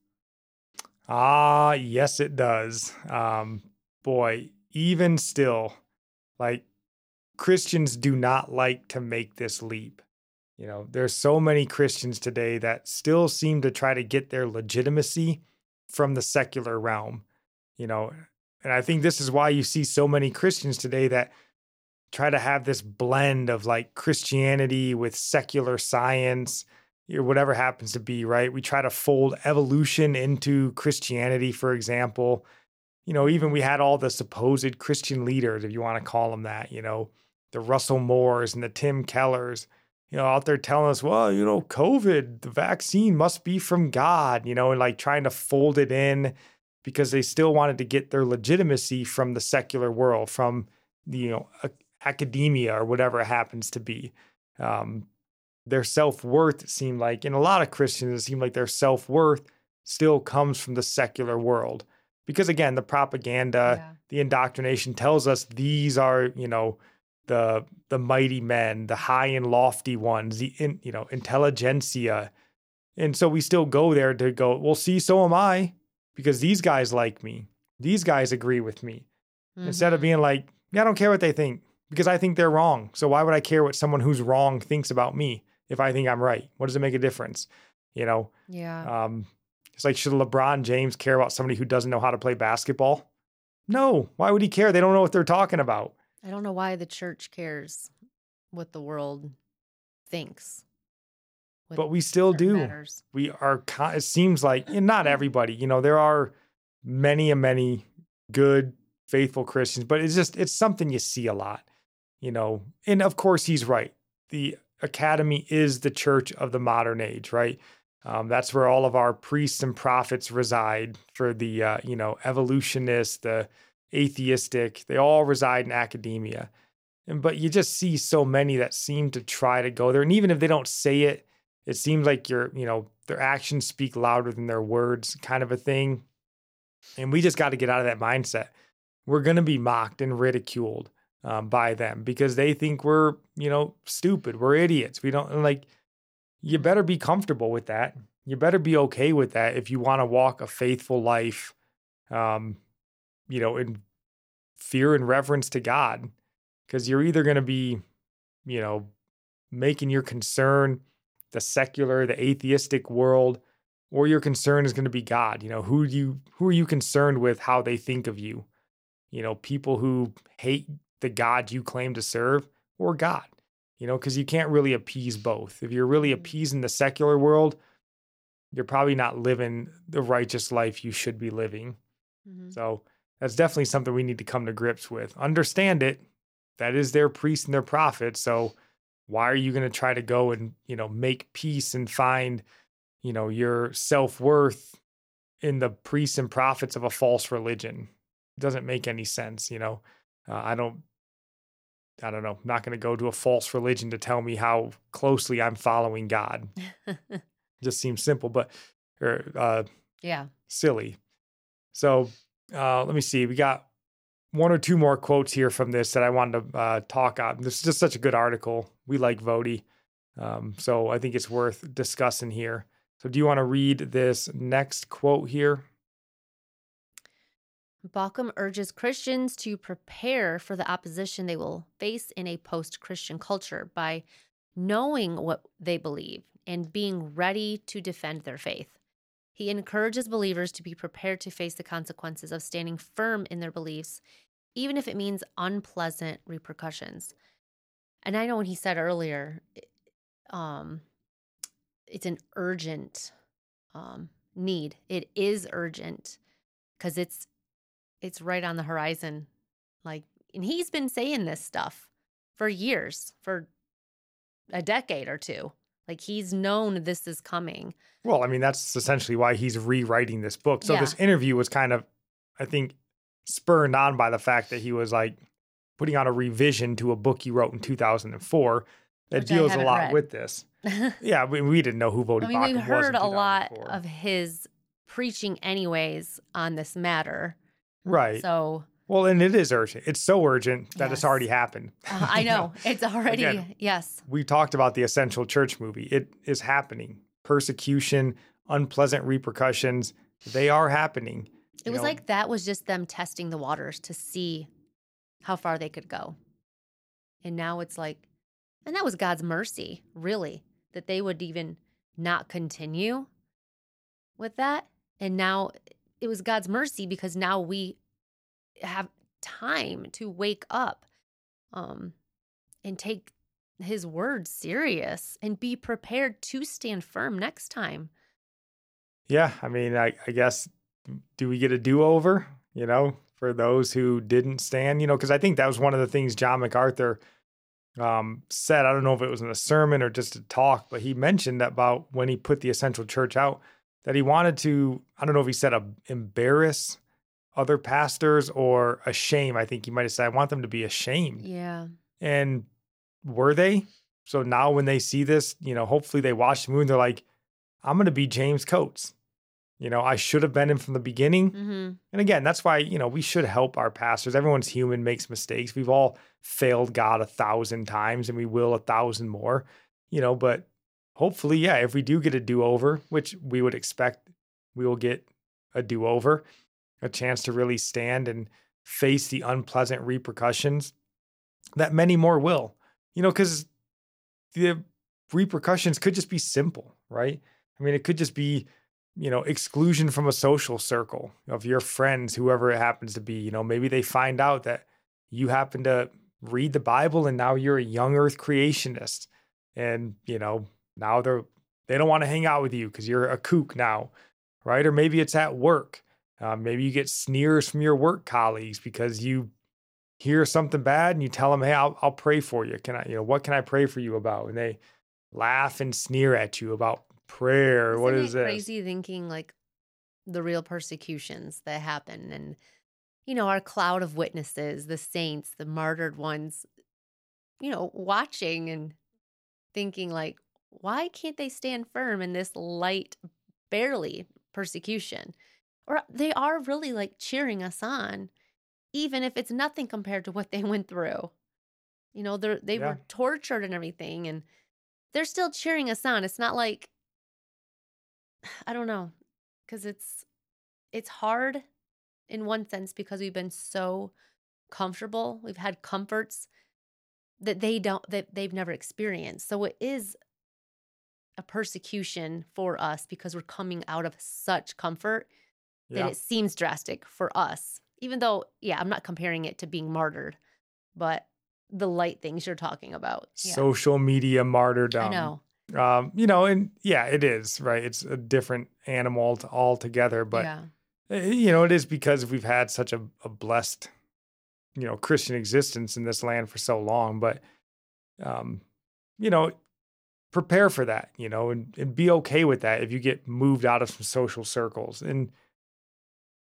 Ah, yes, it does. Um, boy, even still, like Christians do not like to make this leap. You know, there's so many Christians today that still seem to try to get their legitimacy from the secular realm. You know, and I think this is why you see so many Christians today that try to have this blend of like Christianity with secular science or whatever happens to be, right? We try to fold evolution into Christianity, for example. You know, even we had all the supposed Christian leaders, if you want to call them that, you know, the Russell Moores and the Tim Kellers, you know, out there telling us, well, you know, COVID, the vaccine must be from God, you know, and like trying to fold it in because they still wanted to get their legitimacy from the secular world, from you know, academia or whatever it happens to be. Um, their self worth seemed like, in a lot of Christians, it seemed like their self worth still comes from the secular world. Because again, the propaganda, Yeah. the indoctrination tells us these are, you know, the the mighty men, the high and lofty ones, the in, you know intelligentsia, and so we still go there to go. Well, see, so am I, because these guys like me. These guys agree with me. Instead of Mhm. being like, yeah, I don't care what they think because I think they're wrong. So why would I care what someone who's wrong thinks about me if I think I'm right? What does it make a difference? You know, yeah. um, it's like should LeBron James care about somebody who doesn't know how to play basketball? No. Why would he care? They don't know what they're talking about. I don't know why the church cares what the world thinks. But we still do. matters. we are it seems like and not everybody you know there are many and many good faithful christians but it's just it's something you see a lot you know and of course he's right the academy is the church of the modern age right um, that's where all of our priests and prophets reside for the uh, you know evolutionists the atheistic they all reside in academia and but you just see so many that seem to try to go there and even if they don't say it it seems like your you know their actions speak louder than their words kind of a thing and we just got to get out of that mindset we're going to be mocked and ridiculed um, by them because they think we're, you know, stupid. We're idiots. We don't like, you better be comfortable with that. You better be okay with that if you want to walk a faithful life, um, you know, in fear and reverence to God. Because you're either going to be, you know, making your concern the secular, the atheistic world, or your concern is going to be God. You know, who you who are you concerned with how they think of you? You know, people who hate the God you claim to serve or God. You know, because you can't really appease both. If you're really appeasing the secular world, you're probably not living the righteous life you should be living. Mhm. So that's definitely something we need to come to grips with. Understand it. That is their priest and their prophet. So why are you going to try to go and, you know, make peace and find, you know, your self-worth in the priests and prophets of a false religion? It doesn't make any sense, you know. Uh, I don't I don't know. I'm not going to go to a false religion to tell me how closely I'm following God. just seems simple, but or uh yeah. silly. So uh, let me see. We got one or two more quotes here from this that I wanted to uh, talk on. This is just such a good article. We like Voddie. Um, so I think it's worth discussing here. So do you want to read this next quote here? Baucham urges Christians to prepare for the opposition they will face in a post Christian culture by knowing what they believe and being ready to defend their faith. He encourages believers to be prepared to face the consequences of standing firm in their beliefs, even if it means unpleasant repercussions. And I know when he said earlier, um, it's an urgent um, need. It is urgent because it's it's right on the horizon. Like, and he's been saying this stuff for years, for a decade or two. Like he's known this is coming. Well, I mean, that's essentially why he's rewriting this book. So Yeah. this interview was kind of, I think, spurred on by the fact that he was like putting on a revision to a book he wrote in 2004 that Which deals a lot read. with this. Yeah, we, we didn't know who Voddie I mean, Baucham we've heard a lot of his preaching, anyways, on this matter. Right. So Well, and it is urgent. It's so urgent that it's already happened. uh, I know it's already, Again, yes. we talked about the Essential Church movie. It is happening. Persecution, unpleasant repercussions, they are happening. It You was know, like that was just them testing the waters to see how far they could go. And now it's like, and that was God's mercy, really, that they would even not continue with that. And now it was God's mercy because now we have time to wake up um, and take his word serious and be prepared to stand firm next time. Yeah, I mean, I, I guess do we get a do over? You know, for those who didn't stand, you know, because I think that was one of the things John MacArthur um, said. I don't know if it was in a sermon or just a talk, but he mentioned about when he put the Essential Church out that he wanted to. I don't know if he said uh, embarrass other pastors or a shame. I think you might have said, "I want them to be ashamed." Yeah. And were they? So now when they see this, you know, hopefully they watch the movie they're like, I'm going to be James Coates. You know, I should have been him from the beginning. hmm And again, that's why, you know, we should help our pastors. Everyone's human, makes mistakes. We've all failed God a thousand times and we will a thousand more, you know, but hopefully, yeah, if we do get a do over, which we would expect we will get a do over, a chance to really stand and face the unpleasant repercussions that many more will, you know, because the repercussions could just be simple, right? I mean, it could just be, you know, exclusion from a social circle of your friends, whoever it happens to be. You know, maybe they find out that you happen to read the Bible and now you're a young earth creationist. And, you know, now they're, they don't want to hang out with you because you're a kook now, right? Or maybe it's at work. Uh, maybe you get sneers from your work colleagues because you hear something bad and you tell them, "Hey, I'll I'll pray for you. Can I, you know, what can I pray for you about?" And they laugh and sneer at you about prayer. Isn't what it is this? crazy thinking like the real persecutions that happen and you know our cloud of witnesses the saints the martyred ones you know watching and thinking like why can't they stand firm in this light barely persecution or they are really like cheering us on even if it's nothing compared to what they went through. You know, they they Yeah. were tortured and everything, and they're still cheering us on. It's not like I don't know, because it's it's hard in one sense because we've been so comfortable. We've had comforts that they don't that they've never experienced. So it is a persecution for us because we're coming out of such comfort that Yeah. it seems drastic for us. Even though, yeah, I'm not comparing it to being martyred, but the light things you're talking about. Yeah. Social media martyrdom. I know. Um, you know, and yeah, it is, right? It's a different animal to altogether, but yeah. uh, you know, it is because we've had such a, a blessed, you know, Christian existence in this land for so long. But, um, you know, prepare for that, you know, and, and be okay with that if you get moved out of some social circles. And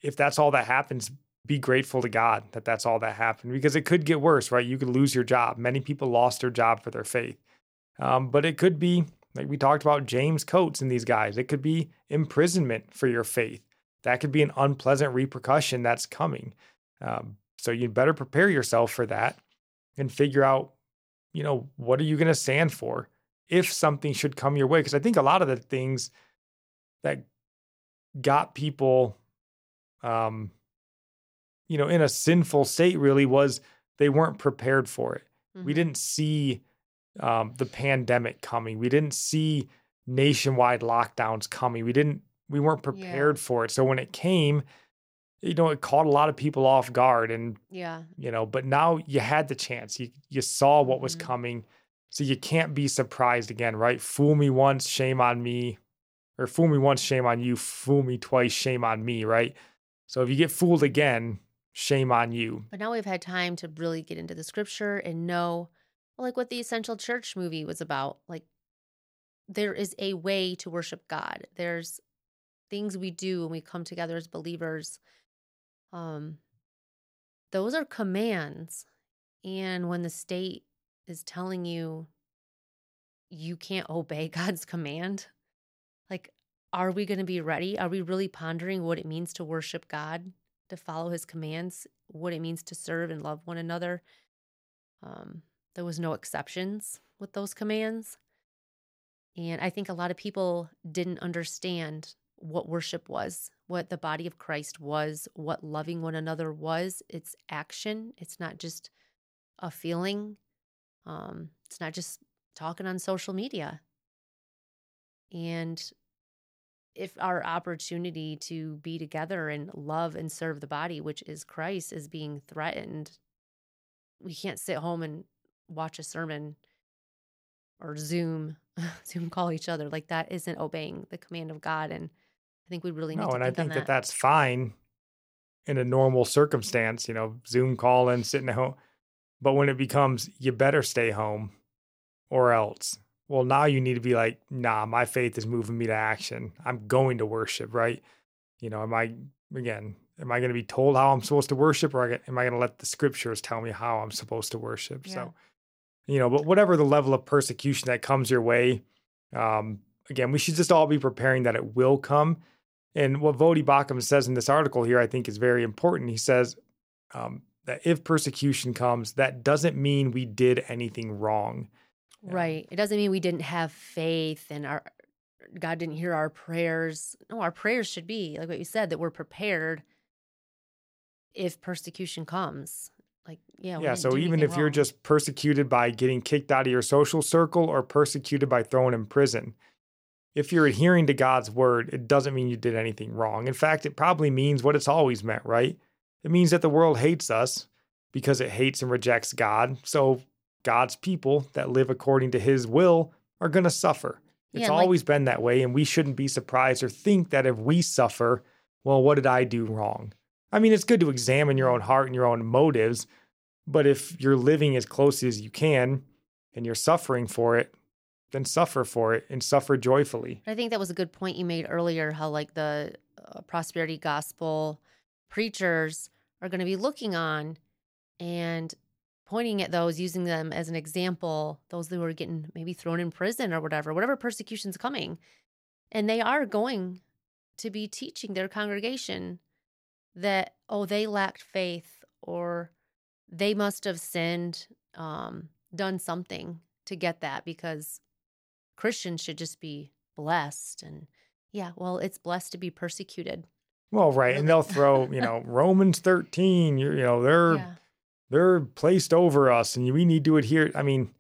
if that's all that happens, be grateful to God that that's all that happened because it could get worse, right? You could lose your job. Many people lost their job for their faith. Um, but it could be, like we talked about James Coates and these guys, it could be imprisonment for your faith that could be an unpleasant repercussion that's coming. Um, so you better prepare yourself for that and figure out, you know, what are you going to stand for if something should come your way? Because I think a lot of the things that got people, um, you know, in a sinful state really was they weren't prepared for it. We Mhm. didn't see um, the pandemic coming. We didn't see nationwide lockdowns coming. We didn't. We weren't Yeah. prepared for it. So when it came, you know, it caught a lot of people off guard, and Yeah. you know. But now you had the chance. You you saw what was Mhm. coming, so you can't be surprised again, right? Fool me once, shame on me, or fool me once, shame on you. Fool me twice, shame on me, right? So if you get fooled again, shame on you. But now we've had time to really get into the scripture and know, like what the Essential Church movie was about. Like, there is a way to worship God. There's things we do when we come together as believers. Um, those are commands. And when the state is telling you you can't obey God's command, like, are we going to be ready? Are we really pondering what it means to worship God? to follow his commands, what it means to serve and love one another. Um, there was no exceptions with those commands. And I think a lot of people didn't understand what worship was, what the body of Christ was, what loving one another was. It's action, it's not just a feeling, um, it's not just talking on social media. And if our opportunity to be together and love and serve the body, which is Christ, is being threatened, we can't sit home and watch a sermon or Zoom, Zoom call each other. Like that isn't obeying the command of God. And I think we really need No, to and I think, think that that. that's fine in a normal circumstance, you know, Zoom call and sitting at home. But when it becomes, you better stay home or else, well, now you need to be like, nah, my faith is moving me to action. I'm going to worship, right? You know, am I, again, am I going to be told how I'm supposed to worship or am I going to let the scriptures tell me how I'm supposed to worship? Yeah. So, you know, but whatever the level of persecution that comes your way, um, again, we should just all be preparing that it will come. And what Voddie Baucham says in this article here, I think is very important. He says um, that if persecution comes, that doesn't mean we did anything wrong. Right. It doesn't mean we didn't have faith and our God didn't hear our prayers. No, our prayers should be like what you said that we're prepared if persecution comes. Like, yeah, yeah. So even if you're just persecuted by getting kicked out of your social circle or persecuted by thrown in prison, if you're adhering to God's word, it doesn't mean you did anything wrong. In fact, it probably means what it's always meant, right? It means that the world hates us because it hates and rejects God. So God's people that live according to his will are going to suffer. It's Yeah, like- always been that way. And we shouldn't be surprised or think that if we suffer, well, what did I do wrong? I mean, it's good to examine your own heart and your own motives. But if you're living as closely as you can and you're suffering for it, then suffer for it and suffer joyfully. I think that was a good point you made earlier how like the uh, prosperity gospel preachers are going to be looking on and pointing at those using them as an example those who are getting maybe thrown in prison or whatever whatever persecution's coming and they are going to be teaching their congregation that oh they lacked faith or they must have sinned, um, done something to get that because Christians should just be blessed. And yeah, well, it's blessed to be persecuted. Well, right, and they'll throw, you know, Romans 13, you you know, they're Yeah. They're placed over us and we need to adhere. I mean,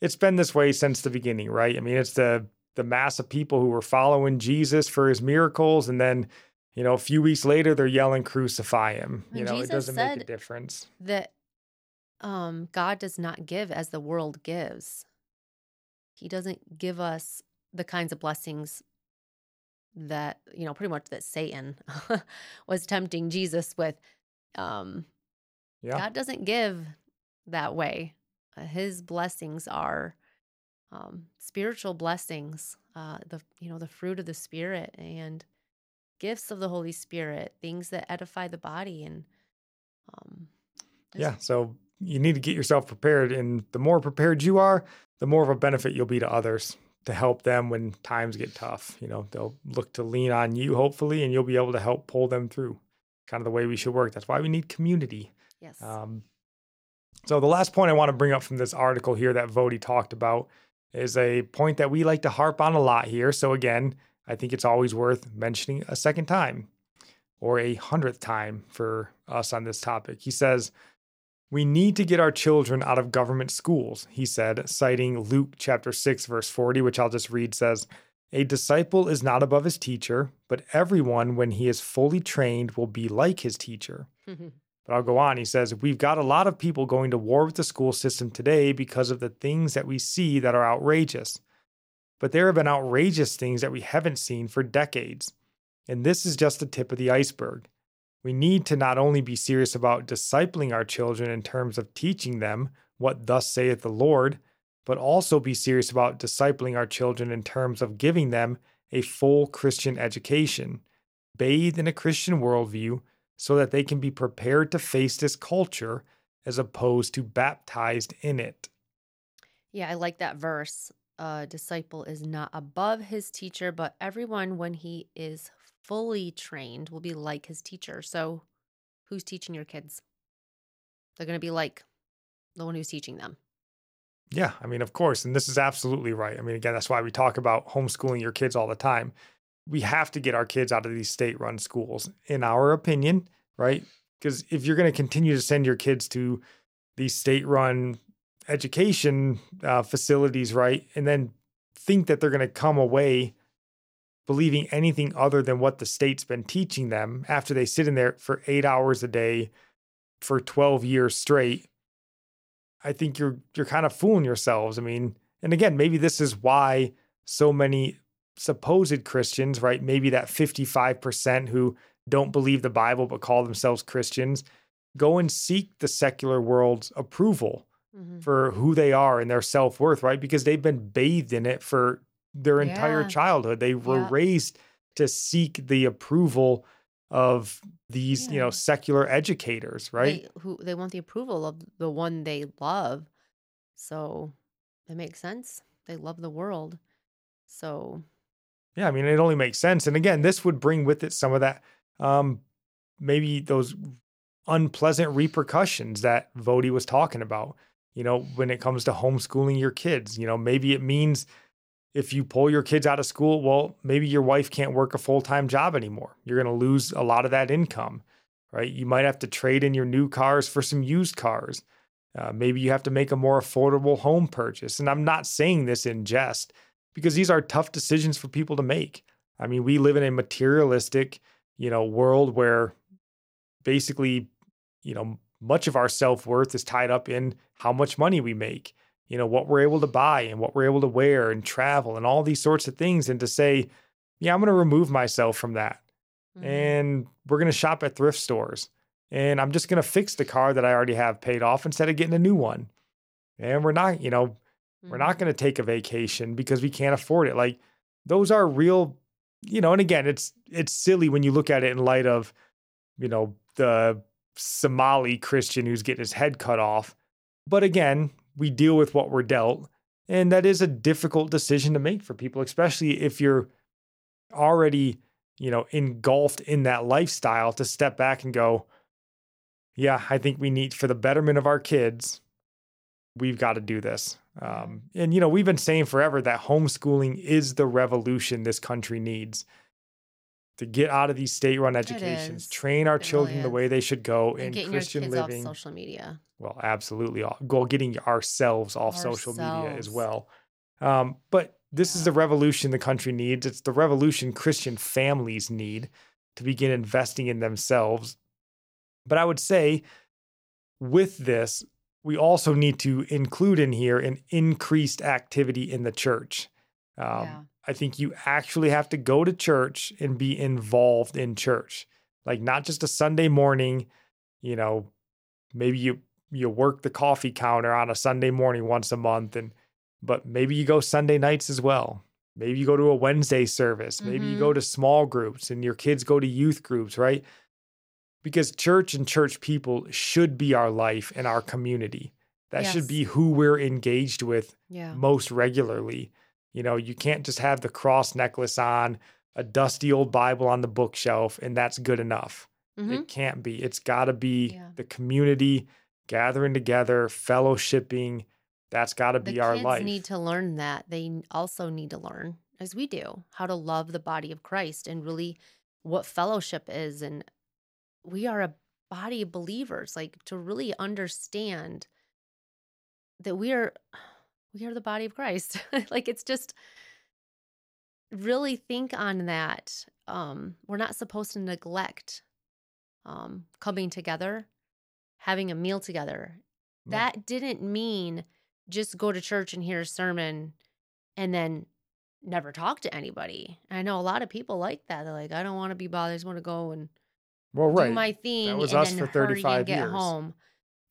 it's been this way since the beginning, right? I mean, it's the the mass of people who were following Jesus for his miracles and then, you know, a few weeks later they're yelling crucify him. You know, Jesus it doesn't make a difference. That um, God does not give as the world gives. He doesn't give us the kinds of blessings that, you know, pretty much that Satan was tempting Jesus with. Um, Yeah. God doesn't give that way. Uh, his blessings are um, spiritual blessings, uh, the you know the fruit of the spirit and gifts of the Holy Spirit, things that edify the body, and um, Yeah. So you need to get yourself prepared. And the more prepared you are, the more of a benefit you'll be to others to help them when times get tough. You know, they'll look to lean on you, hopefully, and you'll be able to help pull them through. Kind of the way we should work. That's why we need community. yes, Um, so the last point I want to bring up from this article here that Voddie talked about is a point that we like to harp on a lot here. So again, I think it's always worth mentioning a second time or a hundredth time for us on this topic. He says, we need to get our children out of government schools, he said, citing Luke chapter 6, verse 40, which I'll just read says, A disciple is not above his teacher, but everyone, when he is fully trained, will be like his teacher. Mm-hmm. But I'll go on. He says, We've got a lot of people going to war with the school system today because of the things that we see that are outrageous. But there have been outrageous things that we haven't seen for decades. And this is just the tip of the iceberg. We need to not only be serious about discipling our children in terms of teaching them what thus saith the Lord, but also be serious about discipling our children in terms of giving them a full Christian education, bathed in a Christian worldview, so that they can be prepared to face this culture as opposed to baptized in it. yeah, I like that verse. A disciple is not above his teacher, but everyone, when he is fully trained, will be like his teacher. So, who's teaching your kids? They're going to be like the one who's teaching them. Yeah, I mean, of course, and this is absolutely right. I mean, again, that's why we talk about homeschooling your kids all the time. We have to get our kids out of these state run schools, in our opinion, right? Because if you're going to continue to send your kids to these state run education uh, facilities, right, and then think that they're going to come away believing anything other than what the state's been teaching them after they sit in there for eight hours a day for 12 years straight I think you're you're kind of fooling yourselves. I mean, and again, maybe this is why so many supposed Christians, right? Maybe that 55% who don't believe the Bible but call themselves Christians, go and seek the secular world's approval Mhm. for who they are and their self-worth, right? Because they've been bathed in it for their entire Yeah. childhood. They were Yeah. raised to seek the approval of these, you know, secular educators, right? They, who they want the approval of the one they love. So it makes sense. They love the world. So Yeah, I mean, it only makes sense. And again, this would bring with it some of that, um, maybe those unpleasant repercussions that Voddie was talking about. You know, when it comes to homeschooling your kids, you know, maybe it means if you pull your kids out of school, well, maybe your wife can't work a full time job anymore. You're going to lose a lot of that income, right? You might have to trade in your new cars for some used cars. Uh, maybe you have to make a more affordable home purchase. And I'm not saying this in jest because these are tough decisions for people to make. I mean, we live in a materialistic, you know, world where basically, you know, much of our self-worth is tied up in how much money we make, you know, what we're able to buy and what we're able to wear and travel and all these sorts of things and to say, yeah, I'm going to remove myself from that mhm. and we're going to shop at thrift stores and I'm just going to fix the car that I already have paid off instead of getting a new one. And we're not, you know, we're not Mhm. going to take a vacation because we can't afford it. Like those are real, you know, and again, it's it's silly when you look at it in light of, you know, the Somali Christian who's getting his head cut off. But again, we deal with what we're dealt. And that is a difficult decision to make for people, especially if you're already, you know, engulfed in that lifestyle to step back and go, yeah, I think we need for the betterment of our kids, we've got to do this. Um, and you know, we've been saying forever that homeschooling is the revolution this country needs to get out of these state-run educations, train our It really children the way they should go And in Christian living. off social media. well, absolutely, all- go getting ourselves off social media as well. Um, but this is Yeah. the revolution the country needs. It's the revolution Christian families need to begin investing in themselves. But I would say with this, we also need to include in here an increased activity in the church. Um, Yeah. I think you actually have to go to church and be involved in church, like not just a Sunday morning. You know, maybe you you work the coffee counter on a Sunday morning once a month, and but maybe you go Sunday nights as well. Maybe you go to a Wednesday service. Maybe you go mm-hmm. to small groups, and your kids go to youth groups, right? Because church and church people should be our life and our community. That should be who we're engaged with Yeah. most regularly. You know, you can't just have the cross necklace on, a dusty old Bible on the bookshelf, and that's good enough. Mhm. It can't be. It's got to be Yeah. the community gathering together, fellowshipping. That's got to be our kids life. need to learn that. They also need to learn, as we do, how to love the body of Christ and really what fellowship is. And we are a body of believers, like to really understand that we are we are the body of Christ. like it's just really think on that. Um, we're not supposed to neglect um coming together, having a meal together. No. That didn't mean just go to church and hear a sermon and then never talk to anybody. I know a lot of people like that. They're like, I don't want to be bothered. I just want to go and well, right. do my thing was and us then for hurry 35 and get years. home.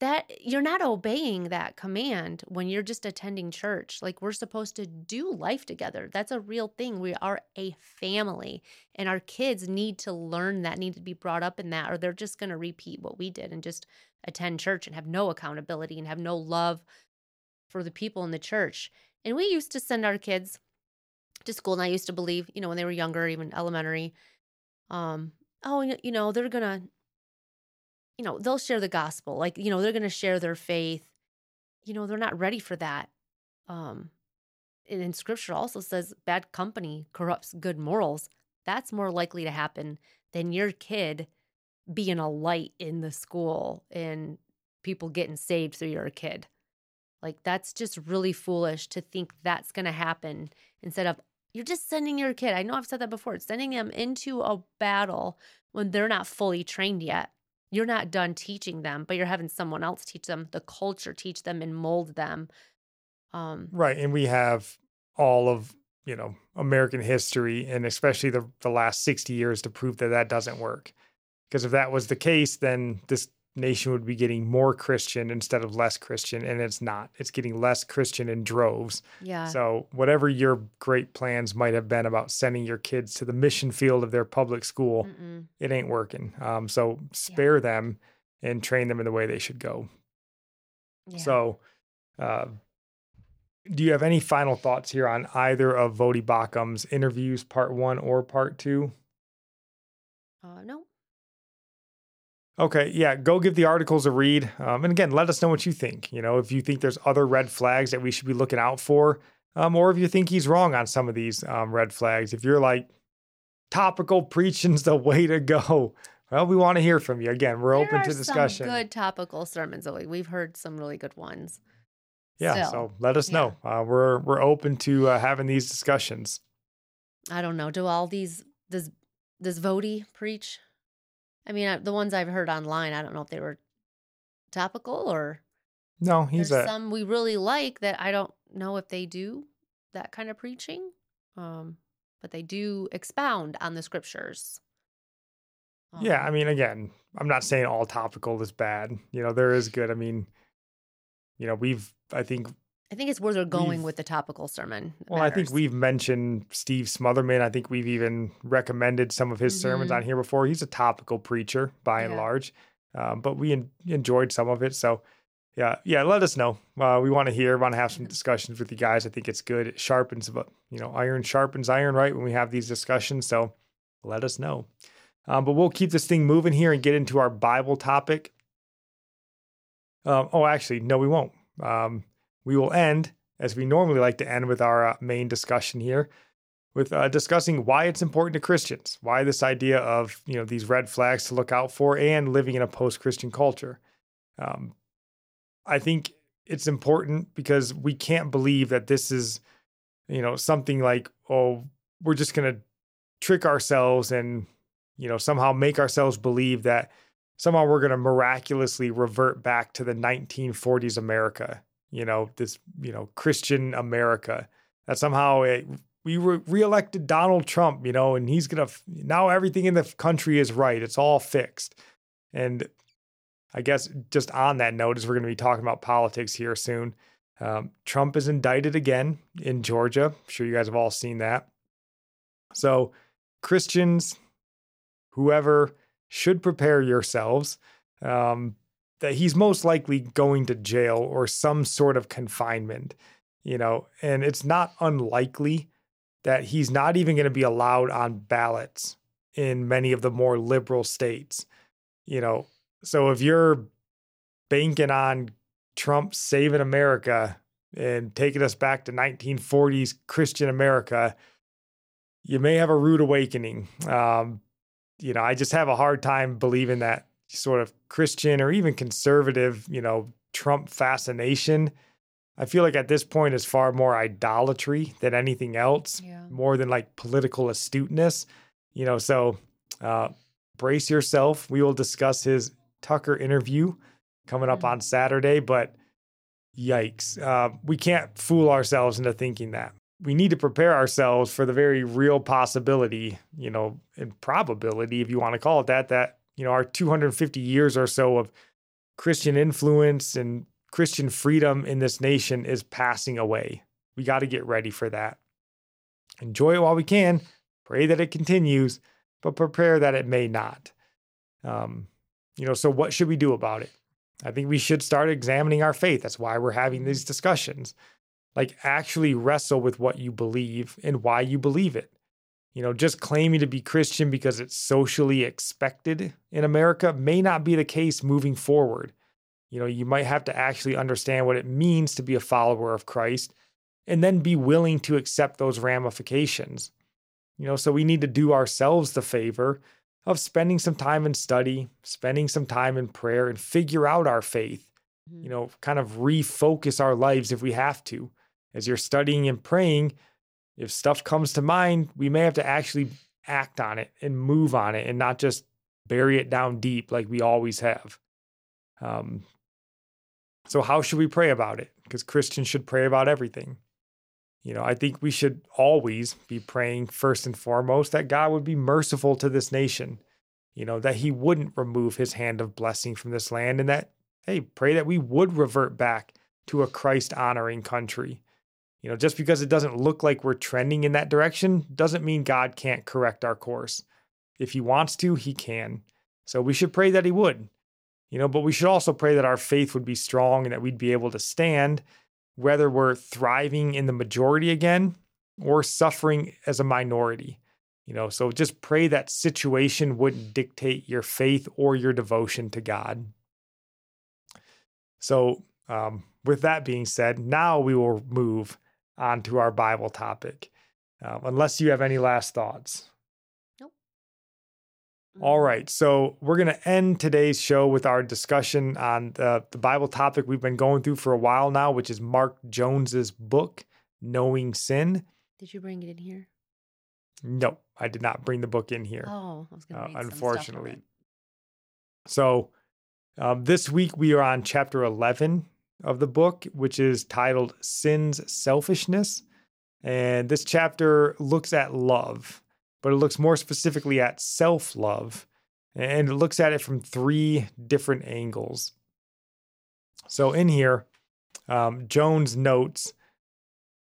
That you're not obeying that command when you're just attending church. Like we're supposed to do life together. That's a real thing. We are a family, and our kids need to learn that, need to be brought up in that, or they're just going to repeat what we did and just attend church and have no accountability and have no love for the people in the church. And we used to send our kids to school, and I used to believe, you know, when they were younger, even elementary, um, oh, you know, they're gonna, you know, they'll share the gospel, like, you know, they're gonna share their faith. You know, they're not ready for that. Um, and in scripture also says bad company corrupts good morals. That's more likely to happen than your kid being a light in the school and people getting saved through your kid. Like that's just really foolish to think that's going to happen instead of you're just sending your kid. I know I've said that before. Sending them into a battle when they're not fully trained yet. You're not done teaching them, but you're having someone else teach them, the culture teach them and mold them. Um Right. And we have all of, you know, American history and especially the, the last 60 years to prove that that doesn't work. Because if that was the case, then this nation would be getting more Christian instead of less Christian. And it's not. It's getting less Christian in droves. yeah. So, whatever your great plans might have been about sending your kids to the mission field of their public school, Mm-mm. it ain't working. Um, so, spare them and train them in the way they should go. Yeah. So, uh, do you have any final thoughts here on either of Voddie Baucham's interviews, part one or part two? uh no. Okay, yeah, go give the articles a read. Um, and again, let us know what you think. You know, if you think there's other red flags that we should be looking out for, um, or if you think he's wrong on some of these um, red flags. If you're like, topical preaching's the way to go, well, we want to hear from you. Again, we're There open to discussion. Some good topical sermons. We've heard some really good ones. yeah, Still, so let us yeah. know. Uh, we're we're open to uh, having these discussions. I don't know. Do all these does does Voddie preach? I mean, the ones I've heard online, I don't know if they were topical or No, he's there's a some we really like that I don't know if they do that kind of preaching. Um, but they do expound on the scriptures. Yeah, Um, I mean, again, I'm not saying all topical is bad. You know, there is good. I mean, you know, we've, I think, I think it's where they're going we've- with the topical sermon. well, I think we've mentioned Steve Smotherman. I think we've even recommended some of his sermons Mhm. on here before. He's a topical preacher by and large, um, but we en- enjoyed some of it. So, yeah, yeah, let us know. Uh, we want to hear, want to have some discussions with you guys. I think it's good. It sharpens, but you know, iron sharpens iron, right? When we have these discussions. So, let us know. Um, but we'll keep this thing moving here and get into our Bible topic. Um, oh, actually, no, we won't. Um, we will end as we normally like to end with our uh, main discussion here with uh, discussing why it's important to Christians, why this idea of you know these red flags to look out for, and living in a post-Christian culture. Um, I think it's important because we can't believe that this is, you know, something like oh we're just going to trick ourselves and you know somehow make ourselves believe that somehow we're going to miraculously revert back to the 1940s America, you know, this you know Christian America that somehow it we re- reelected Donald Trump, you know, and he's gonna now everything in the country is right. It's all fixed. And I guess just on that note, as we're going to be talking about politics here soon, um, Trump is indicted again in Georgia. I'm sure you guys have all seen that. So Christians, whoever, should prepare yourselves um, that he's most likely going to jail or some sort of confinement. You know, and it's not unlikely that he's not even going to be allowed on ballots in many of the more liberal states. You know, so if you're banking on Trump saving America and taking us back to 1940s Christian America, you may have a rude awakening. Um, you know, I just have a hard time believing that sort of Christian or even conservative, you know, Trump fascination I feel like at this point is far more idolatry than anything else, yeah. more than like political astuteness. You know, so uh, brace yourself. We will discuss his Tucker interview coming up mm-hmm. on Saturday, but yikes. Uh, we can't fool ourselves into thinking that. We need to prepare ourselves for the very real possibility, you know, and probability, if you want to call it that, that, you know, our 250 years or so of Christian influence and Christian freedom in this nation is passing away. We got to get ready for that. Enjoy it while we can. Pray that it continues, but prepare that it may not. Um, you know, so what should we do about it? I think we should start examining our faith. That's why we're having these discussions. Like, actually wrestle with what you believe and why you believe it. You know, just claiming to be Christian because it's socially expected in America may not be the case moving forward. You know, you might have to actually understand what it means to be a follower of Christ and then be willing to accept those ramifications. You know, so we need to do ourselves the favor of spending some time in study, spending some time in prayer, and figure out our faith. Mm-hmm. You know, kind of refocus our lives if we have to. As you're studying and praying, if stuff comes to mind, we may have to actually act on it and move on it and not just bury it down deep like we always have. Um, so, how should we pray about it? Because Christians should pray about everything. You know, I think we should always be praying first and foremost that God would be merciful to this nation, you know, that He wouldn't remove His hand of blessing from this land, and that, hey, pray that we would revert back to a Christ honoring country. You know, just because it doesn't look like we're trending in that direction doesn't mean God can't correct our course. If He wants to, He can. So we should pray that He would. You know, but we should also pray that our faith would be strong and that we'd be able to stand, whether we're thriving in the majority again or suffering as a minority. You know, so just pray that situation wouldn't dictate your faith or your devotion to God. So, um, with that being said, now we will move on to our Bible topic. Uh, unless you have any last thoughts. All mm-hmm. So we're going to end today's show with our discussion on the, the Bible topic we've been going through for a while now, which is Mark Jones's book, Knowing Sin. Did you bring it in here? No, I did not bring the book in here. Oh, I was going to uh, unfortunately. So um, this week we are on chapter 11 of the book, which is titled Sin's Selfishness. And this chapter looks at love but it looks more specifically at self love and it looks at it from three different angles. So in here, um, Jones notes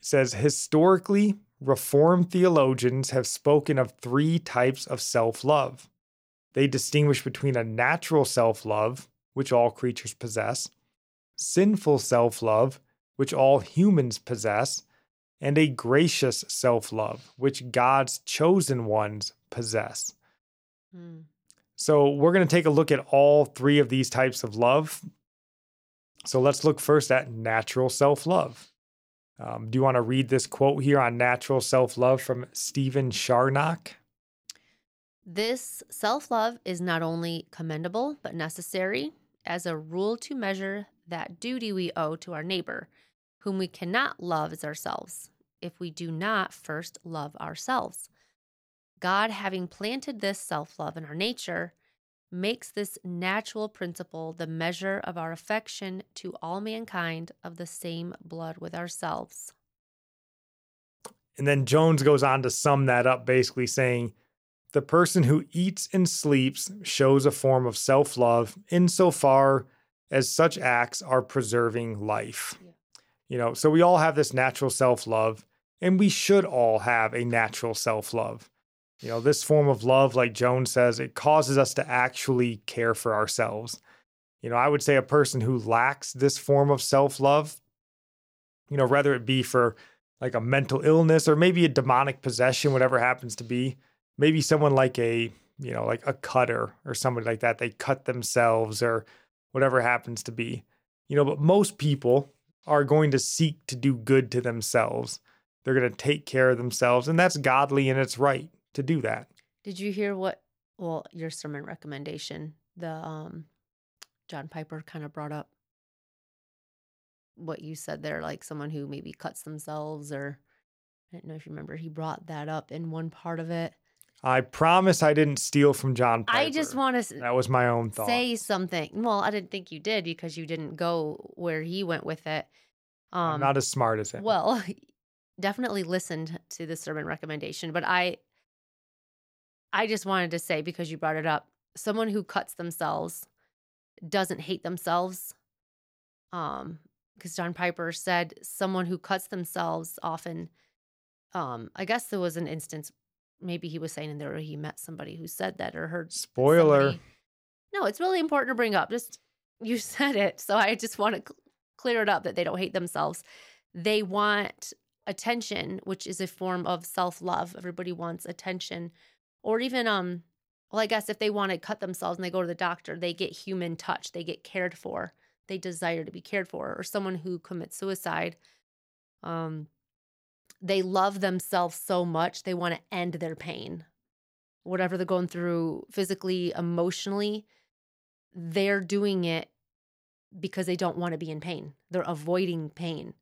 says historically, Reformed theologians have spoken of three types of self love. They distinguish between a natural self love, which all creatures possess, sinful self love, which all humans possess, and a gracious self love, which God's chosen ones possess. Mm. So, we're going to take a look at all three of these types of love So let's look first at natural self love. Um, do you want to read this quote here on natural self love from Stephen Charnock? This self love is not only commendable, but necessary as a rule to measure that duty we owe to our neighbor, whom we cannot love as ourselves, if we do not first love ourselves. God, having planted this self love in our nature, makes this natural principle the measure of our affection to all mankind of the same blood with ourselves. And then Jones goes on to sum that up, basically saying, the person who eats and sleeps shows a form of self love insofar as such acts are preserving life. Yeah. You know, so we all have this natural self love, and we should all have a natural self love. You know, this form of love, like Jones says, it causes us to actually care for ourselves. You know, I would say a person who lacks this form of self love, you know, whether it be for like a mental illness or maybe a demonic possession, whatever happens to be, maybe someone like a, you know, like a cutter or somebody like that, they cut themselves or whatever happens to be. You know, but most people are going to seek to do good to themselves. They're going to take care of themselves, and that's godly and it's right to do that. Did you hear what? Well, your sermon recommendation, the um, John Piper kind of brought up what you said there, like someone who maybe cuts themselves, or I don't know if you remember, he brought that up in one part of it. I promise I didn't steal from John Piper. I just want to. That was my own thought. Say something. Well, I didn't think you did because you didn't go where he went with it. Um, I'm not as smart as him. Well, definitely listened to the sermon recommendation, but I I just wanted to say because you brought it up, someone who cuts themselves doesn't hate themselves. Um, because John Piper said someone who cuts themselves often um, I guess there was an instance maybe he was saying in there or he met somebody who said that or heard spoiler. Somebody. No, it's really important to bring up. Just you said it, so I just want to cl- clear it up that they don't hate themselves. They want attention, which is a form of self-love. Everybody wants attention or even um well i guess if they want to cut themselves and they go to the doctor they get human touch they get cared for they desire to be cared for or someone who commits suicide um they love themselves so much they want to end their pain whatever they're going through physically emotionally they're doing it because they don't want to be in pain they're avoiding pain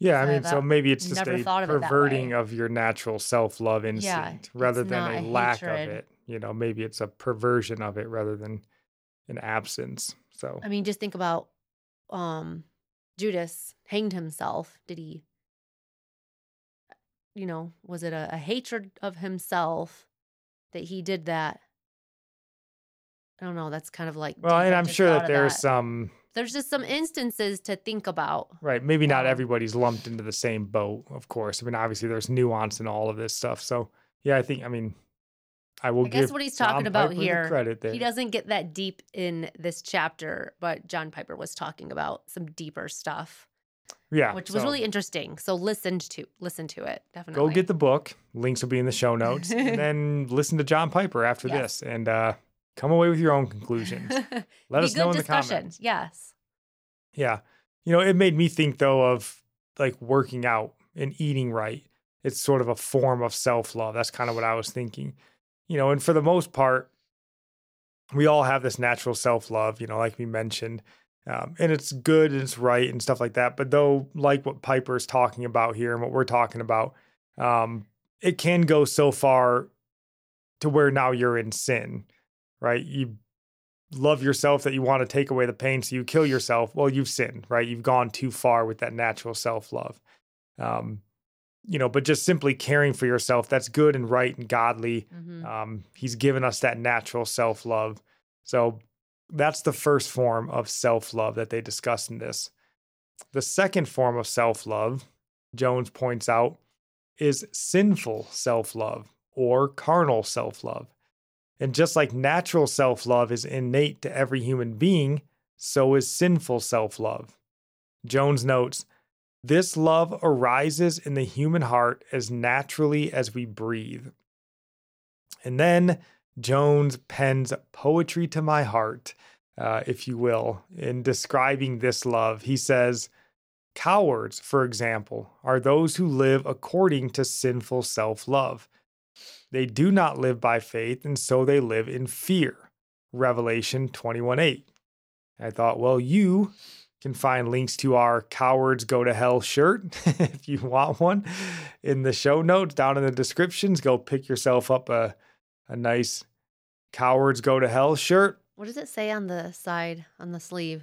yeah, I mean, so maybe it's just a perverting of your natural self love instinct yeah, rather than a, a lack of it. You know, maybe it's a perversion of it rather than an absence. So, I mean, just think about um Judas hanged himself. Did he, you know, was it a, a hatred of himself that he did that? I don't know. That's kind of like. Well, and I'm sure that there's that. some there's just some instances to think about. Right. Maybe not everybody's lumped into the same boat, of course. I mean, obviously there's nuance in all of this stuff. So yeah, I think I mean I will I guess what he's talking John about Piper here. Credit there. He doesn't get that deep in this chapter, but John Piper was talking about some deeper stuff. Yeah. Which was so. really interesting. So listen to listen to it. Definitely. Go get the book. Links will be in the show notes. and then listen to John Piper after yes. this. And uh come away with your own conclusions. Let us know in discussion. the comments. Yes. Yeah. You know, it made me think though of like working out and eating right. It's sort of a form of self love. That's kind of what I was thinking. You know, and for the most part, we all have this natural self love, you know, like we mentioned. Um, and it's good and it's right and stuff like that. But though, like what Piper's talking about here and what we're talking about, um, it can go so far to where now you're in sin right? You love yourself that you want to take away the pain, so you kill yourself. Well, you've sinned, right? You've gone too far with that natural self love. Um, you know, but just simply caring for yourself, that's good and right and godly. Mm-hmm. Um, he's given us that natural self love. So that's the first form of self love that they discuss in this. The second form of self love, Jones points out, is sinful self love or carnal self love. And just like natural self love is innate to every human being, so is sinful self love. Jones notes this love arises in the human heart as naturally as we breathe. And then Jones pens poetry to my heart uh, if you will, in describing this love. He says, Cowards, for example, are those who live according to sinful self love. They do not live by faith, and so they live in fear. Revelation 21 8. I thought, well, you can find links to our Cowards Go to Hell shirt if you want one in the show notes down in the descriptions. Go pick yourself up a, a nice Cowards Go to Hell shirt. What does it say on the side, on the sleeve?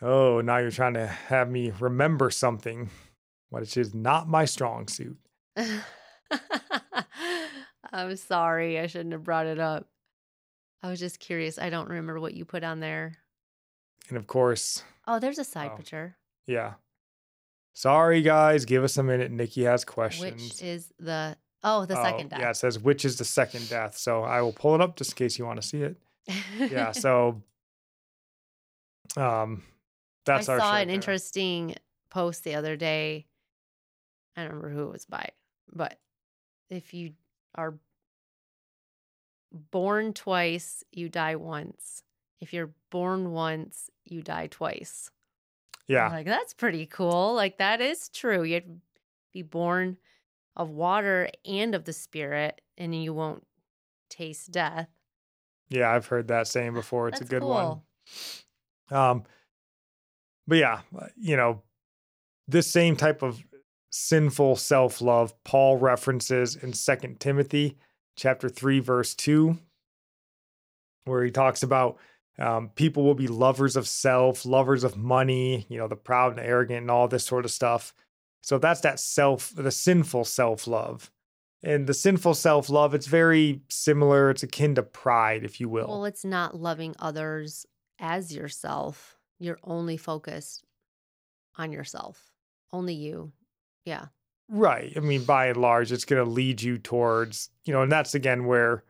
Oh, now you're trying to have me remember something, which is not my strong suit. I'm sorry. I shouldn't have brought it up. I was just curious. I don't remember what you put on there. And of course, Oh, there's a side Oh. picture. yeah. Sorry, guys. Give us a minute. Nickie has questions. Which is the oh the Oh, second death. Yeah, it says which is the second death. So I will pull it up just in case you want to see it. Yeah. So, um, that's I our saw an there. interesting post the other day. I don't remember who it was by, but if you are born twice, you die once. If you're born once, you die twice. I'm Yeah. Like that's pretty cool. Like that is true. You'd be born of water and of the spirit, and you won't taste death. Yeah. I've heard that saying before. It's That's a good one. Um, but yeah, uh, you know, this same type of sinful self love Paul references in Second Timothy chapter 3, verse 2, where he talks about um, people will be lovers of self, lovers of money, you know, the proud and arrogant and all this sort of stuff. So that's that self, the sinful self love. And the sinful self love, it's very similar. It's akin to pride, if you will. Well, it's not loving others as yourself. You're only focused on yourself, only you. Yeah. Right. I mean, by and large, it's going to lead you towards, you know, and that's again where,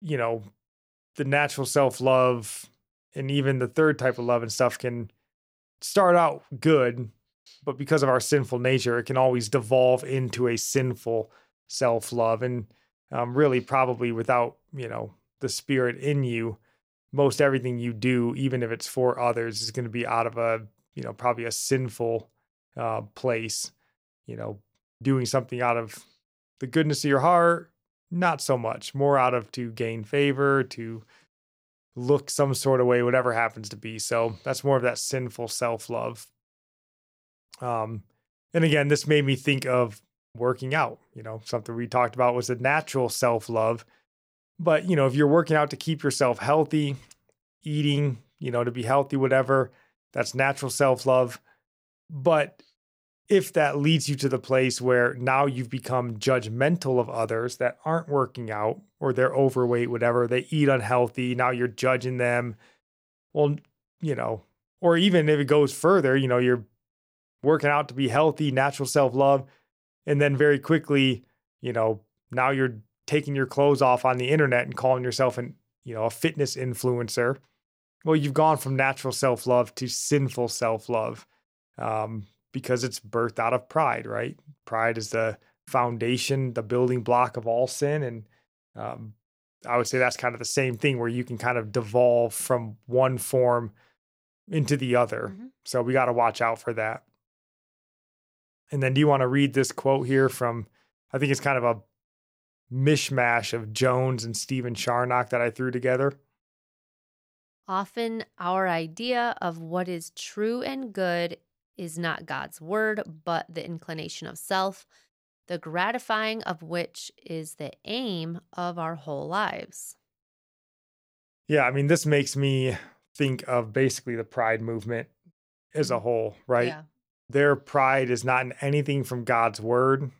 you know, the natural self love and even the third type of love and stuff can start out good, but because of our sinful nature, it can always devolve into a sinful self love. And um, really, probably without, you know, the spirit in you, most everything you do, even if it's for others, is going to be out of a, you know, probably a sinful uh, place you know, doing something out of the goodness of your heart, not so much. More out of to gain favor, to look some sort of way, whatever happens to be. So that's more of that sinful self love. Um, and again, this made me think of working out. You know, something we talked about was the natural self love. But, you know, if you're working out to keep yourself healthy, eating, you know, to be healthy, whatever, that's natural self love. But if that leads you to the place where now you've become judgmental of others that aren't working out or they're overweight, whatever, they eat unhealthy, now you're judging them. Well, you know, or even if it goes further, you know, you're working out to be healthy, natural self love, and then very quickly, you know, now you're taking your clothes off on the internet and calling yourself an, you know, a fitness influencer. Well, you've gone from natural self love to sinful self love. Um, because it's birthed out of pride, right? Pride is the foundation, the building block of all sin. And um, I would say that's kind of the same thing where you can kind of devolve from one form into the other. Mhm. So we got to watch out for that. And then do you want to read this quote here from, I think it's kind of a mishmash of Jones and Stephen Charnock that I threw together. Often our idea of what is true and good is not God's word, but the inclination of self, the gratifying of which is the aim of our whole lives. Yeah, I mean, this makes me think of basically the pride movement as a mm. whole, right? Yeah. Their pride is not in anything from God's word,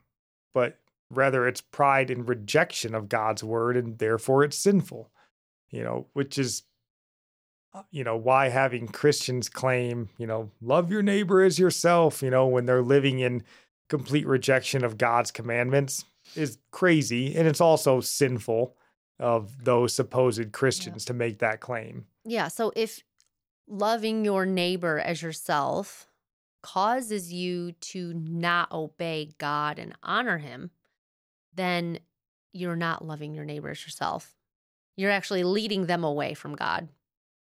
but rather it's pride in rejection of God's word, and therefore it's sinful, you know, which is, uh, you know, why having Christians claim, you know, love your neighbor as yourself, you know, when they're living in complete rejection of God's commandments is crazy. And it's also sinful of those supposed Christians to make that claim. Yeah. So if loving your neighbor as yourself causes you to not obey God and honor him, then you're not loving your neighbors yourself. you're actually leading them away from God.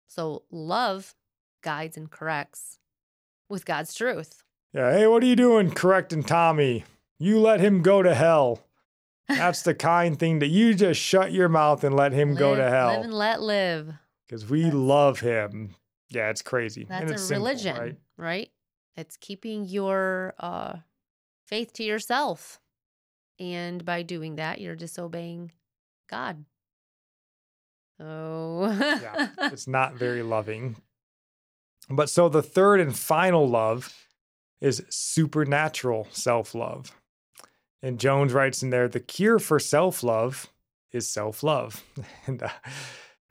So love guides and corrects with God's truth. Yeah, hey, what are you doing correcting Tommy? You let him go to hell. That's the kind thing that you just shut your mouth and let him go to hell. Live and let live. Because we That's- love him. Yeah, it's crazy. and That's it's a simple, religion, right? right? It's keeping your uh, faith to yourself. And by doing that, you're disobeying God. So, Yeah, it's not very loving. But so the third and final love is supernatural self love. And Jones writes in there the cure for self love is self love. and uh,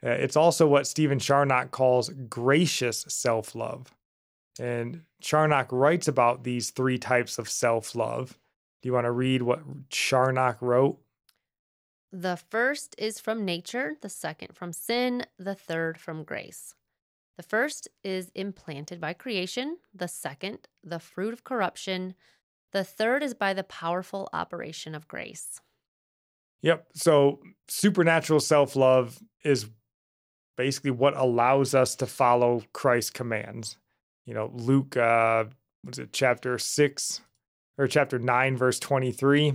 it's also what Stephen Charnock calls gracious self love. And Charnock writes about these three types of self love. Do you want to read what Charnock wrote? the first is from nature, the second from sin, the third from grace. The first is implanted by creation, the second, the fruit of corruption, the third is by the powerful operation of grace. Yep. So supernatural self love is basically what allows us to follow Christ's commands. You know, Luke, uh, was it chapter six or chapter nine, verse 23,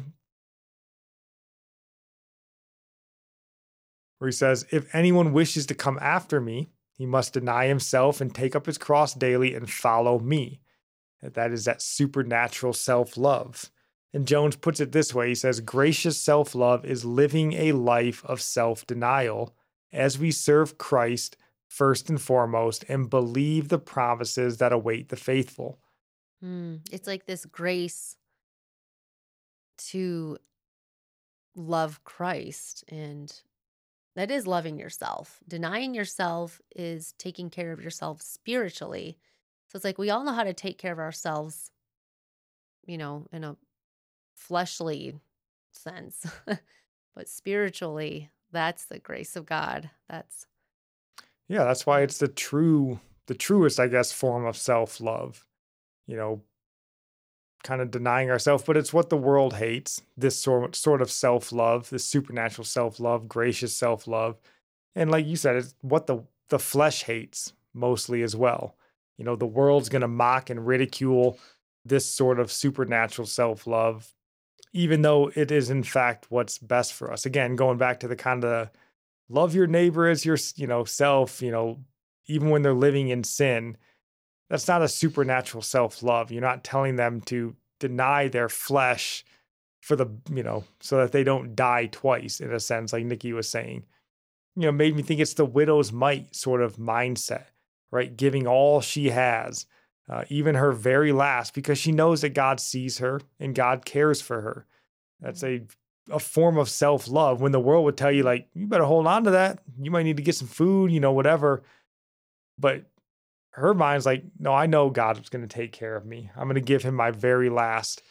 where he says, If anyone wishes to come after me, he must deny himself and take up his cross daily and follow me. That is that supernatural self love. And Jones puts it this way he says, Gracious self love is living a life of self denial as we serve Christ first and foremost and believe the promises that await the faithful. Hmm. It's like this grace to love Christ. And that is loving yourself. Denying yourself is taking care of yourself spiritually. So it's like we all know how to take care of ourselves, you know, in a fleshly sense. but spiritually, that's the grace of God. That's Yeah, that's why it's the true, the truest, I guess, form of self love. You know, kind of denying ourselves, but it's what the world hates this sort, sort of self love, this supernatural self love, gracious self love. And like you said, it's what the, the flesh hates mostly as well. You know, the world's going to mock and ridicule this sort of supernatural self love, even though it is, in fact, what's best for us. Again, going back to the kind of love your neighbor as your, you know, self, you know, even when they're living in sin that's not a supernatural self love. You're not telling them to deny their flesh for the, you know, so that they don't die twice, in a sense, like Nickie was saying. You know, made me think it's the widow's might sort of mindset, right? Giving all she has, uh, even her very last, because she knows that God sees her and God cares for her. That's a a form of self love when the world would tell you like you better hold on to that you might need to get some food you know whatever but her mind's like, no, I know God is going to take care of me. I'm going to give him my very last.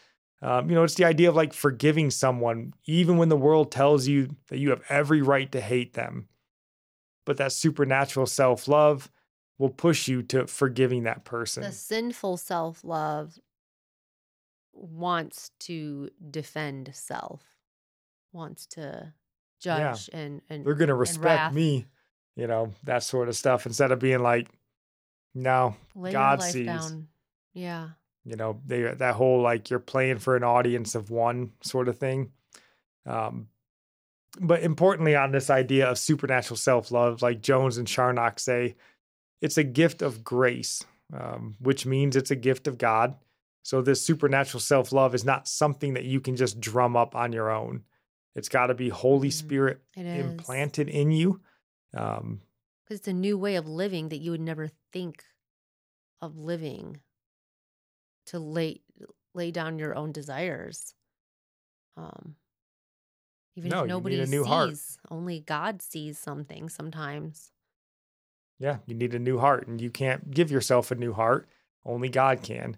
Um, you know, it's the idea of like forgiving someone, even when the world tells you that you have every right to hate them. But that supernatural self love will push you to forgiving that person. the sinful self love wants to defend self, wants to Yeah. judge and and They're going to respect me, you know, that sort of stuff instead of being like, no, Lay God sees. down. Yeah. you know they that whole like you're playing for an audience of one sort of thing um but importantly on this idea of supernatural self-love like jones and charnock say it's a gift of grace um, which means it's a gift of god so this supernatural self-love is not something that you can just drum up on your own it's got to be holy Mhm. spirit implanted in you um, Because it's a new way of living that you would never think of living to lay lay down your own desires. Um even No, if nobody a new sees, heart. only God sees something sometimes. Yeah, you need a new heart, and you can't give yourself a new heart. Only God can.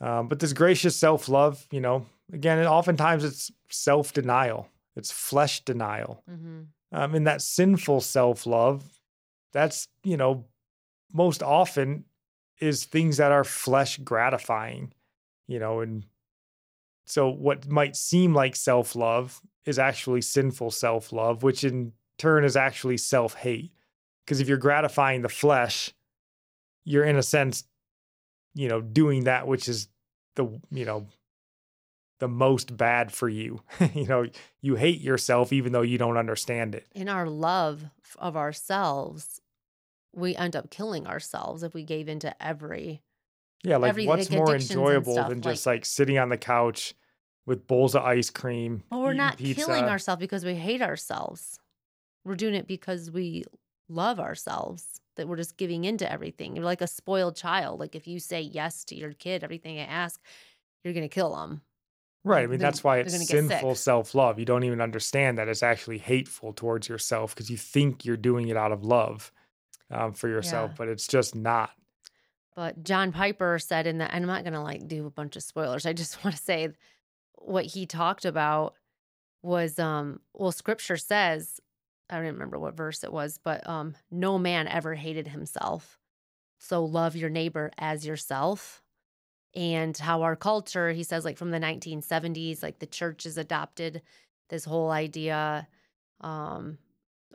Um, but this gracious self love, you know, again, it, oftentimes it's self denial, it's flesh denial. Mm-hmm. Um, and that sinful self love, that's, you know, most often is things that are flesh gratifying, you know, and so what might seem like self love is actually sinful self love, which in turn is actually self hate. Because if you're gratifying the flesh, you're in a sense, you know, doing that which is the, you know, the most bad for you. you know, you hate yourself even though you don't understand it. In our love of ourselves, we end up killing ourselves if we gave into every Yeah, like Every- what's like more enjoyable than just like sitting on the couch with bowls of ice cream? But we're not pizza? killing ourselves because we hate ourselves. We're doing it because we love ourselves. That we're just giving into everything. You're like a spoiled child. Like if you say yes to your kid, everything they ask, you're gonna kill them. Right. I mean, that's why it's gonna get sick. sinful self love. You don't even understand that it's actually hateful towards yourself because you think you're doing it out of love um, for yourself, Yeah. but it's just not. But John Piper said in the, and I'm not gonna like do a bunch of spoilers. I just want to say what he talked about was, um, well, Scripture says, I don't remember what verse it was, but um, no man ever hated himself. So love your neighbor as yourself. And how our culture, he says, like from the 1970s, like the church has adopted this whole idea. Um,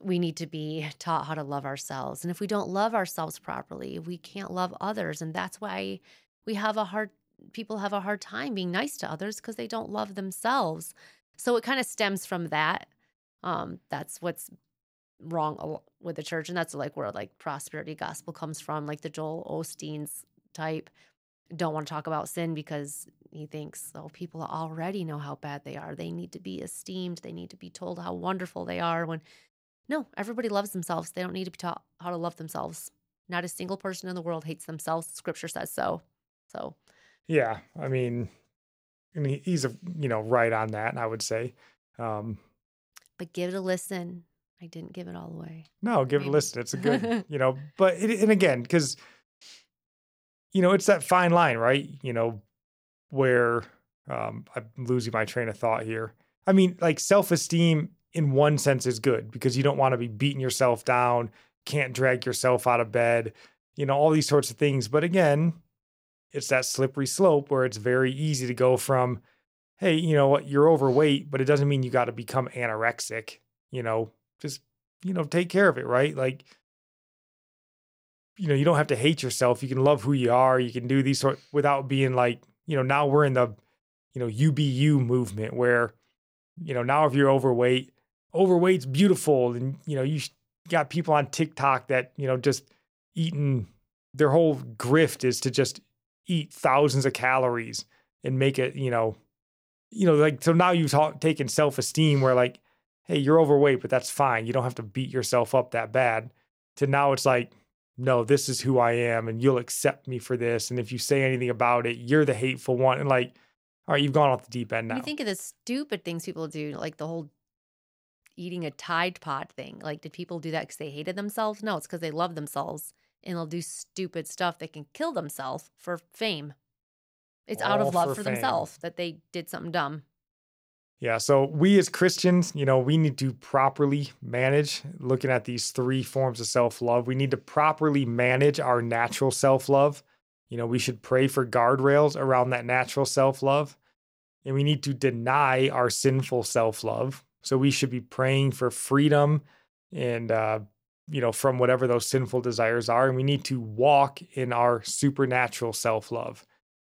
we need to be taught how to love ourselves. And if we don't love ourselves properly, we can't love others. And that's why we have a hard people have a hard time being nice to others because they don't love themselves. So it kind of stems from that. Um, that's what's wrong with the church. And that's like where like prosperity gospel comes from, like the Joel Osteen's type. Don't want to talk about sin because he thinks, oh, people already know how bad they are. They need to be esteemed. They need to be told how wonderful they are when no, everybody loves themselves. They don't need to be taught how to love themselves. Not a single person in the world hates themselves. Scripture says so. So, Yeah. I mean, and he, he's a, you know, right on that, I would say. Um, but give it a listen. I didn't give it all away. no, give it a listen. It's a good, you know, but, it, and again, because, you know, it's that fine line, right? You know, where um, I'm losing my train of thought here. I mean, like self esteem in one sense is good because you don't want to be beating yourself down, can't drag yourself out of bed, you know, all these sorts of things. But again, it's that slippery slope where it's very easy to go from, hey, you know what, you're overweight, but it doesn't mean you got to become anorexic, you know, just, you know, take care of it, right? Like, you know, you don't have to hate yourself. You can love who you are. You can do these sort without being like, you know, now we're in the, you know, UBU movement where, you know, now if you're overweight, overweight's beautiful. And, you know, you got people on TikTok that, you know, just eating their whole grift is to just eat thousands of calories and make it, you know, you know, like, so now you've ta- taken self esteem where like, hey, you're overweight, but that's fine. You don't have to beat yourself up that bad. To now it's like, no, this is who I am and you'll accept me for this. And if you say anything about it, you're the hateful one. And like, all right, you've gone off the deep end now. You think of the stupid things people do, like the whole eating a Tide Pod thing. Like, did people do that because they hated themselves? No, it's because they love themselves and they'll do stupid stuff that can kill themselves for fame. It's out of love for for, themselves that they did something dumb. Yeah. So we as Christians, you know, we need to properly manage looking at these three forms of self love. We need to properly manage our natural self love. You know, we should pray for guardrails around that natural self love. And we need to deny our sinful self love. So we should be praying for freedom and, uh, you know, from whatever those sinful desires are. And we need to walk in our supernatural self love.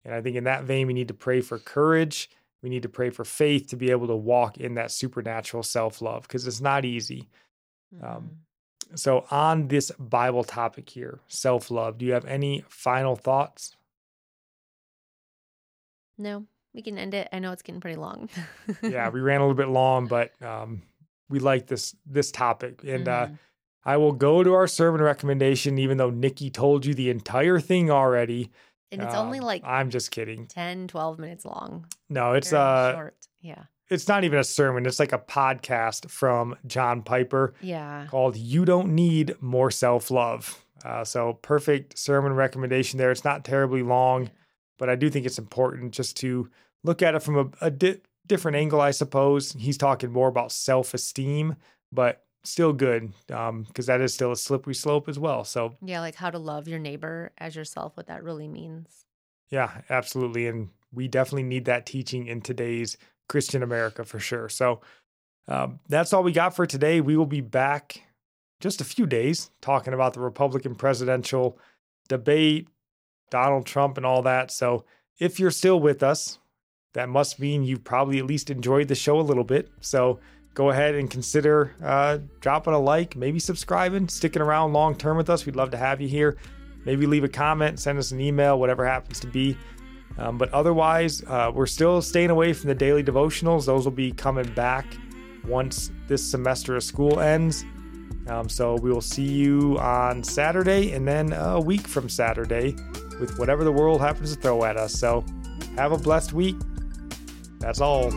And I think in that vein, we need to pray for courage we need to pray for faith to be able to walk in that supernatural self love because it's not easy. Um, Mhm. So, on this Bible topic here, self love, do you have any final thoughts? no, we can end it. I know it's getting pretty long. yeah, we ran a little bit long, but um, we like this this topic, and uh, Mhm. I will go to our sermon recommendation, even though Nickie told you the entire thing already. And it's only Um, like I'm just kidding. 10, 12 minutes long. No, it's Very uh, short. Yeah. it's not even a sermon. It's like a podcast from John Piper. Yeah. called You Don't Need More Self Love. Uh, so, perfect sermon recommendation there. It's not terribly long, but I do think it's important just to look at it from a, a di- different angle, I suppose. He's talking more about self esteem, but still good because that is still a slippery slope as well. So, Yeah, like how to love your neighbor as yourself, what that really means. yeah, absolutely. And we definitely need that teaching in today's Christian America for sure. So, Um, that's all we got for today. We will be back just a few days talking about the Republican presidential debate, Donald Trump, and all that. So if you're still with us, that must mean you probably at least enjoyed the show a little bit. So go ahead and consider uh, dropping a like, maybe subscribing, sticking around long term with us. We'd love to have you here. Maybe leave a comment, send us an email, whatever happens to be. Um, but otherwise, uh, we're still staying away from the daily devotionals. Those will be coming back once this semester of school ends. Um, so we will see you on Saturday and then a week from Saturday with whatever the world happens to throw at us. So have a blessed week. That's all.